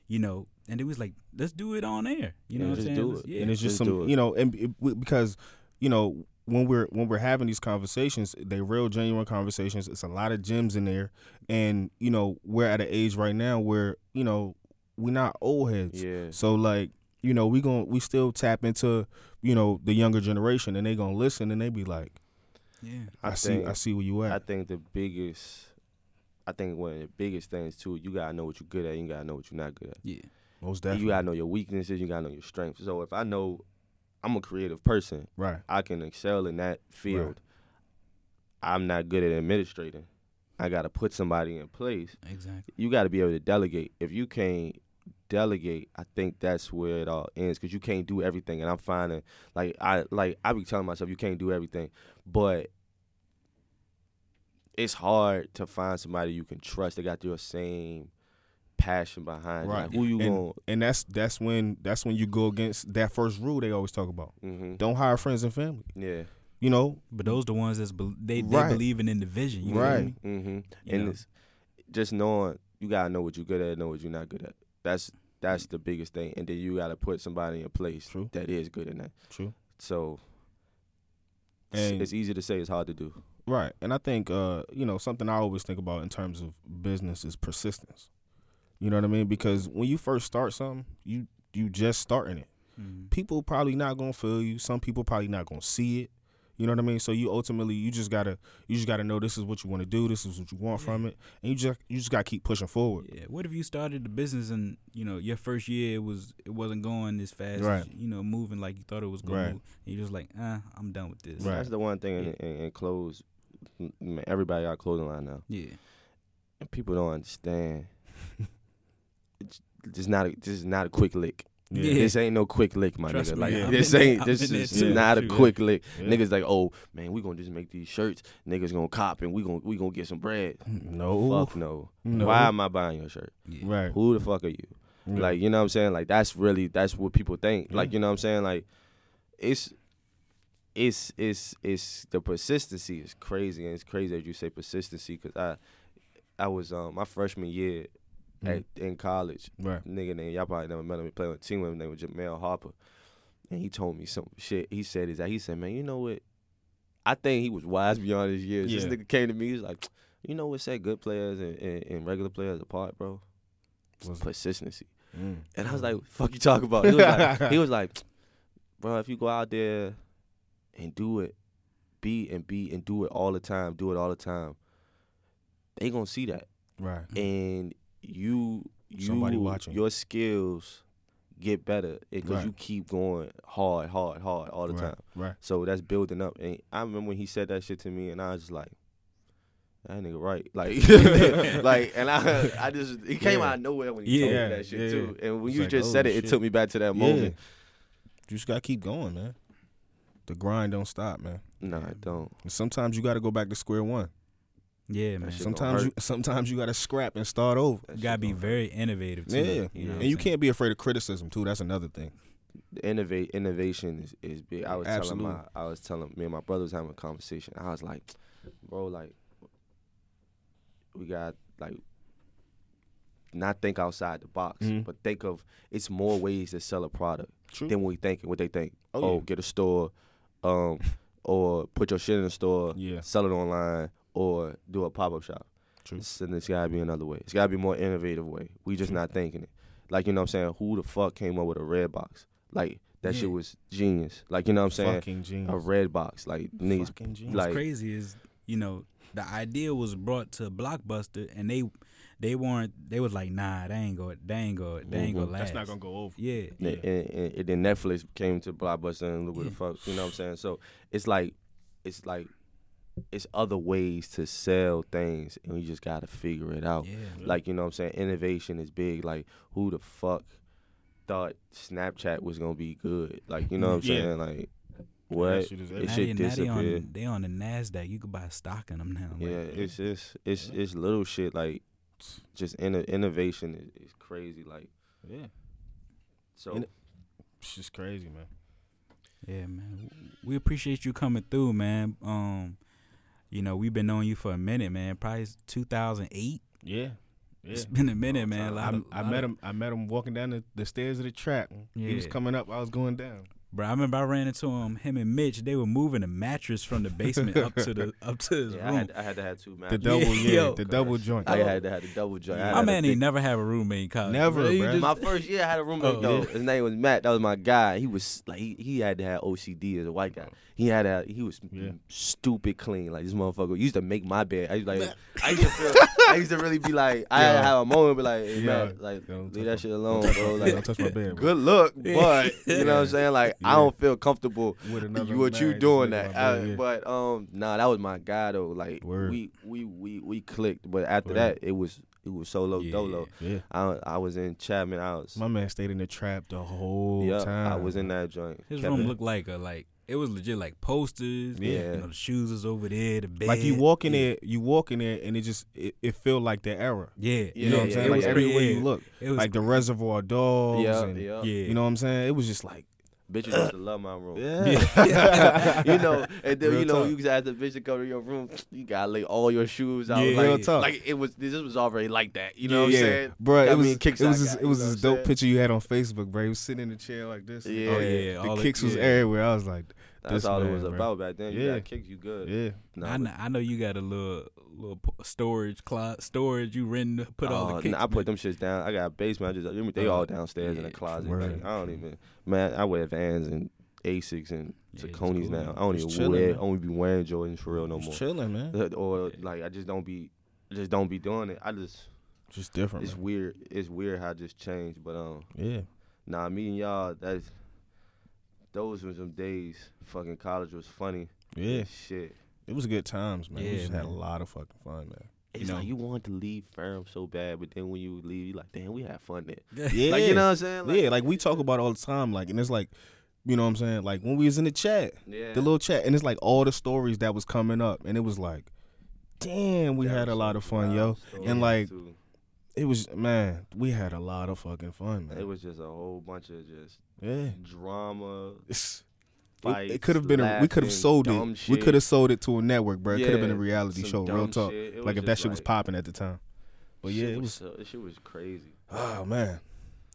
you know, and it was like, let's do it on air. You know what I'm just saying? do it. Yeah. and it's just Just some it. you know and it, because you know when we're when we're having these conversations they real genuine conversations it's a lot of gems in there and you know we're at an age right now where you know we're not old heads Yeah. so like you know we going we still tap into you know the younger generation and they gonna listen and they be like yeah. i, I see i see where you at I think the biggest, I think one of the biggest things too, you gotta know what you're good at. You gotta know what you're not good at. Yeah. most definitely. You gotta know your weaknesses. You gotta know your strengths. So if I know I'm a creative person, right I can excel in that field. I'm not good at administrating. I gotta put somebody in place. Exactly. You gotta be able to delegate. If you can't delegate, I think that's where it all ends because you can't do everything. And I'm finding like I like I be telling myself you can't do everything, but it's hard to find somebody you can trust. They got your same passion behind. right Like, who you and, going? and that's that's when that's when you go against that first rule they always talk about hmm don't hire friends and family Yeah. you know But those the ones that's bel they they Right. believing in the vision. You feel Right. me? hmm You and know? it's just knowing you gotta know what you're good at, know what you're not good at. That's that's the biggest thing, and then you gotta put somebody in place True. that is good in that. true So it's, And- it's easy to say, it's hard to do. Right. And I think uh, you know, something I always think about in terms of business is persistence. You know what I mean? Because when you first start something, you you just starting it. Mhm. People probably not gonna feel you. Some people probably not gonna see it. You know what I mean? So you ultimately you just gotta you just gotta know this is what you want to do. This is what you want from it, and you just you just gotta keep pushing forward. Yeah. What if you started the business and you know your first year it was it wasn't going as fast, Right. as, you know, moving like you thought it was going. Right. move, and you're just like, ah, I'm done with this. Right. That's the one thing in, Yeah. in, in clothes. Man, everybody got a clothing line now, Yeah. and people don't understand. [LAUGHS] it's just not a, this is not a quick lick. Yeah. This ain't no quick lick, my Trust nigga. me, Like I'm this in there- ain't this is too. not a True. quick lick. Yeah. Niggas like, oh man, we gonna just make these shirts. Niggas gonna cop and we gonna we gonna get some bread. No. Fuck no. No. Why am I buying your shirt? Yeah. Right. Who the fuck are you? Yeah. Like, you know what I'm saying? Like that's really that's what people think. Like, you know what I'm saying? Like it's it's it's it's the persistency is crazy and it's crazy that you say persistency cuz I I was um my freshman year at in college. Right. Nigga named y'all probably never met him. He played on a team with him named Jamel Harper. And he told me some shit. He said is that he said, Man, you know what? I think he was wise beyond his years. Yeah. This nigga came to me, he was like, you know what set good players and, and, and regular players apart, bro? Was- Persistency. Mm. And I was like, fuck you talk about? He was like, he was like, [LAUGHS] bro, if you go out there and do it, be and be and do it all the time, do it all the time, they gonna see that. Right. And you you Somebody watching. your skills get better because Right. you keep going hard, hard, hard all the right. time. Right. So that's building up. And I remember when he said that shit to me, and I was just like, that nigga right. [LAUGHS] Like, [LAUGHS] like, and I, I just, he came Yeah. out of nowhere when he told me that shit yeah. too. And when It's you like, just oh, said it, shit. it took me back to that Yeah. moment. You just gotta keep going, man. The grind don't stop, man. Nah, I don't. And sometimes you gotta go back to square one. Yeah, man. shit Some, gonna Sometimes you [LAUGHS] sometimes you gotta scrap and start over. You gotta be very innovative too. Yeah. You know what and you saying? can't be afraid of criticism too. That's another thing. innovate innovation is, is big. I was Absolutely. telling my I was telling me and my brother was having a conversation. I was like, bro, like we got like not think outside the box, Mhm. but think of it's more ways to sell a product True. than we think and what they think. Oh, Oh, yeah. get a store, um, or put your shit in a store, Yeah. sell it online, or do a pop up shop. True. It's, and it's gotta be another way. It's gotta be a more innovative way. We just not thinking it. Like you know what I'm saying? Who the fuck came up with a Redbox? Like That Yeah. shit was genius. Like you know what I'm saying? Fucking genius. A Redbox, like niggas, Fucking genius. What's like crazy is you know the idea was brought to Blockbuster and they they weren't they was like nah they ain't go they ain't go they ain't go last. That's not gonna go over. Yeah, And, and, and then Netflix came to Blockbuster and look what the fuck, you know what I'm saying? So it's like, it's like, it's other ways to sell things, and we just gotta figure it out. yeah. Like you know what I'm saying? Innovation is big. Like who the fuck thought Snapchat was gonna be good? Like you know what I'm Yeah. saying? Like what? shit is It. Now should they, now they disappear. on they on the Nasdaq. You could buy stock in them now. like, Yeah, it's just it's it's little shit like just inno- innovation is, is crazy. Like Yeah. so. And- It's just crazy, man. Yeah, man. We appreciate you coming through, man. Um, you know, we've been knowing you for a minute, man. Probably 2008. Yeah. Yeah. It's been a minute, man. A lot I, of, I met of- him. I met him walking down the, the stairs of the trap. He was coming up. I was going down. Bro, I remember I ran into him. Him and Mitch, they were moving a mattress from the basement up to the up to his yeah, I room. had, I had to have two mattresses. The double, yeah, yo. the double joint. I had to have the double joint. I My man have ain't never have a roommate in college. Never, bro. Just- My first year, I had a roommate. Oh, yo, yeah. his name was Matt. That was my guy. He was like he, he had to have OCD as a white guy. He had a he was Yeah. stupid clean. Like this motherfucker used to make my bed. I used like [LAUGHS] I used to feel, I used to really be like I Yeah. have a moment, but like hey, Yeah. Matt, like Don't leave that my- shit alone, don't bro. touch- Like don't touch my bed, bro. good look, [LAUGHS] but you know what I'm saying. Like I don't feel comfortable With another you what you man, just doing that. my I- yeah. but um, nah, that was my guy though. Like Word. we we we we clicked, but after Word. that it was it was solo Yeah. dolo. yeah. I I was in Chapman. I was My man stayed in the trap the whole yeah. time. I was in that joint. His Kept room it- looked like a like it was legit like posters. Yeah. You know, the shoes was over there, the bed. Like you walk in yeah. there, you walk in there, and it just it, it felt like the era. Yeah. You know what I'm saying? yeah, like yeah. everywhere yeah. you look, It was like the Reservoir Dogs. Yeah, and, yeah. Yeah. You know what I'm saying? It was just like, Bitches used to love my room. yeah, [LAUGHS] you know, and then Real you know, talk. you just ask the bitch to come to your room. You gotta lay all your shoes out. Yeah, like, real talk. like it was. This was already like that. You know what I'm saying? bro. It was in kicks it was this, got, it was this dope saying? picture you had on Facebook, bro. He was sitting in the chair like this. Yeah. Oh, yeah, the all the- kicks was yeah. everywhere. I was like, That's this all it was bro. about back then. You Yeah. got kicks, you good. yeah, Nah, I know, I know you got a little little storage closet storage you rent to put all Oh, the kicks. nah, I put them shits down. I got a basement. I just they Uh, all downstairs in the yeah, closet. word. Like, I don't even man. I wear Vans and Asics and Yeah, just cool. now. I don't even chilling, wear. man. I don't be wearing Jordans for real no Just more. chilling, man. Uh, Or like I just don't be, just don't be doing it. I just Just different. it's man. weird. It's weird how I just changed. But um, Yeah, nah, meeting y'all. That's those were some days. Fucking college was funny. yeah. Shit. It was good times, man. we Yeah, just had a lot of fucking fun, man. It's know- like you wanted to leave firm so bad, but then when you leave, you like, damn, we had fun there. [LAUGHS] Yeah, Like you know what I'm saying? yeah, like we talk about it all the time, like, and it's like, you know what I'm saying? Like when we was in the chat, yeah. the little chat, and it's like all the stories that was coming up, and it was like, damn, we That had a lot of fun, yo. And like, too. It was man, we had a lot of fucking fun, man. it was just a whole bunch of just Yeah, drama. [LAUGHS] Fights, it, could have been. A, we could have sold it. We could have sold it to a network, bro. It could have been a reality show, real talk. Like if that just shit was popping at the time. But yeah, it was. so, that shit was crazy. Oh man,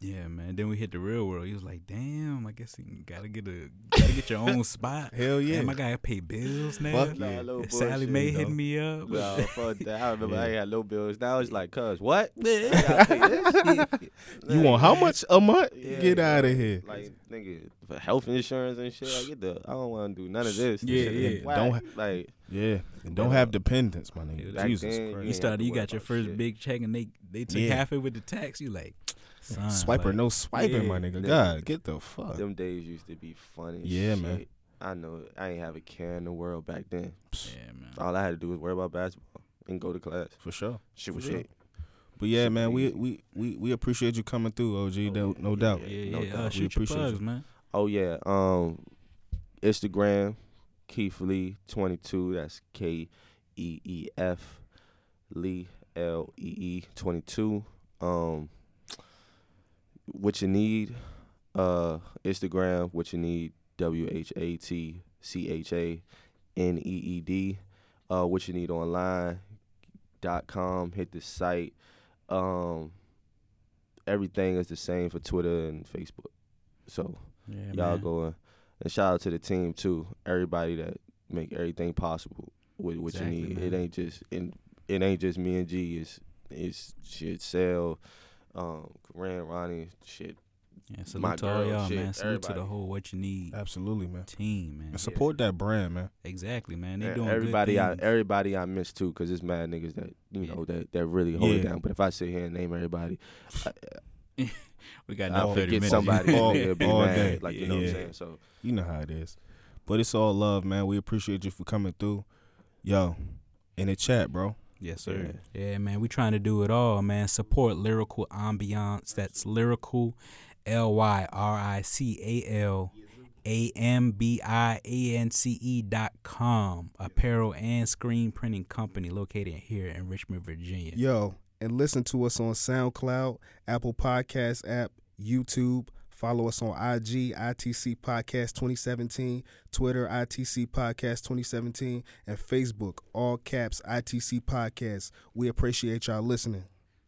Yeah, man. Then we hit the real world. He was like, "Damn, I guess you gotta get a gotta get your own spot." [LAUGHS] hell yeah. Damn, I gotta pay bills now. Fuck Nah, yeah. no And Sallie bullshit, Mae though. hitting me up. Nah, fuck that. I remember I [LAUGHS] Yeah. had low bills. Now it's like, cuz what? [LAUGHS] Yeah. I gotta pay this? You want how much a month? Yeah, Get out of here. Like nigga, for health insurance and shit. Like get the. I don't want to do none of this. This Yeah, shit is yeah. Don't like Yeah, and don't have dependents, my nigga. Jesus then, Christ. You ain't started. You got your first shit. big check, and they they took Yeah. half it with the tax. You like, son, Swiper, like, no swiping, my nigga. Nigga. God, get the fuck. them days used to be funny. as Yeah, man. I know. I ain't have a care in the world back then. Yeah, man. All I had to do was worry about basketball and go to class. For sure. Shit For was sure. shit. But yeah, Shit man, we, we we we appreciate you coming through, OG. No, no doubt. Yeah, no yeah. doubt. Uh, We shoot your appreciate plugs, you. man. Oh yeah. Um, Instagram, Keef Lee twenty two. That's K E E F Lee L E E twenty two. Um, Whatchaneed? Uh, Instagram. Whatchaneed? W H A T C H A N E E D. Uh, Whatchaneed online? Dot com. Hit the site. Um, everything is the same for Twitter and Facebook. So Yeah, y'all man. go and, and shout out to the team too. Everybody that make everything possible with what Exactly, you need. man. It ain't just it, it ain't just me and G. It's it's shit. Sell, um, Corinne, Ronnie, shit. Yeah, salute My to all girl, y'all, shit, man. Salute to the everybody. whole Whatchaneed Absolutely, man. team, man. And support that brand, man. Exactly, man. They doing everybody good I things. everybody I miss too, cause it's mad niggas that you know that that really hold it Yeah. down. But if I sit here and name everybody, [LAUGHS] we got I'll no thirty forget minutes. somebody All- and they'll be all mad. day. Like you know what Yeah. I'm saying. So You know how it is. But it's all love, man. We appreciate you for coming through. Yo, in the chat, bro. Yes, sir. Yeah. man. We trying to do it all, man. Support lyrical ambiance. That's lyrical, L Y R I C A L A M B I A N C E dot com. Apparel and screen printing company located here in Richmond, Virginia. Yo, and listen to us on SoundCloud, Apple Podcast app, YouTube. Follow us on IG, ITC Podcast 2017, Twitter, ITC Podcast 2017, and Facebook, all caps, ITC Podcast. We appreciate y'all listening.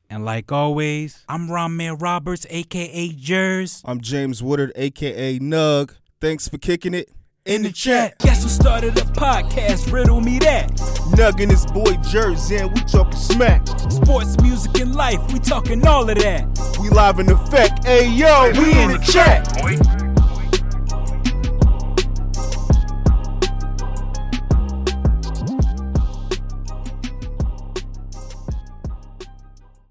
And like always, I'm Ramen Roberts, aka Jers. I'm James Woodard, aka Nug. Thanks for kicking it in the chat. Guess who started the podcast? Riddle me that. Nug and his boy Jersey, and we talking smack. Sports, music, and life. We talking all of that. We live in effect. Hey yo, we in the chat.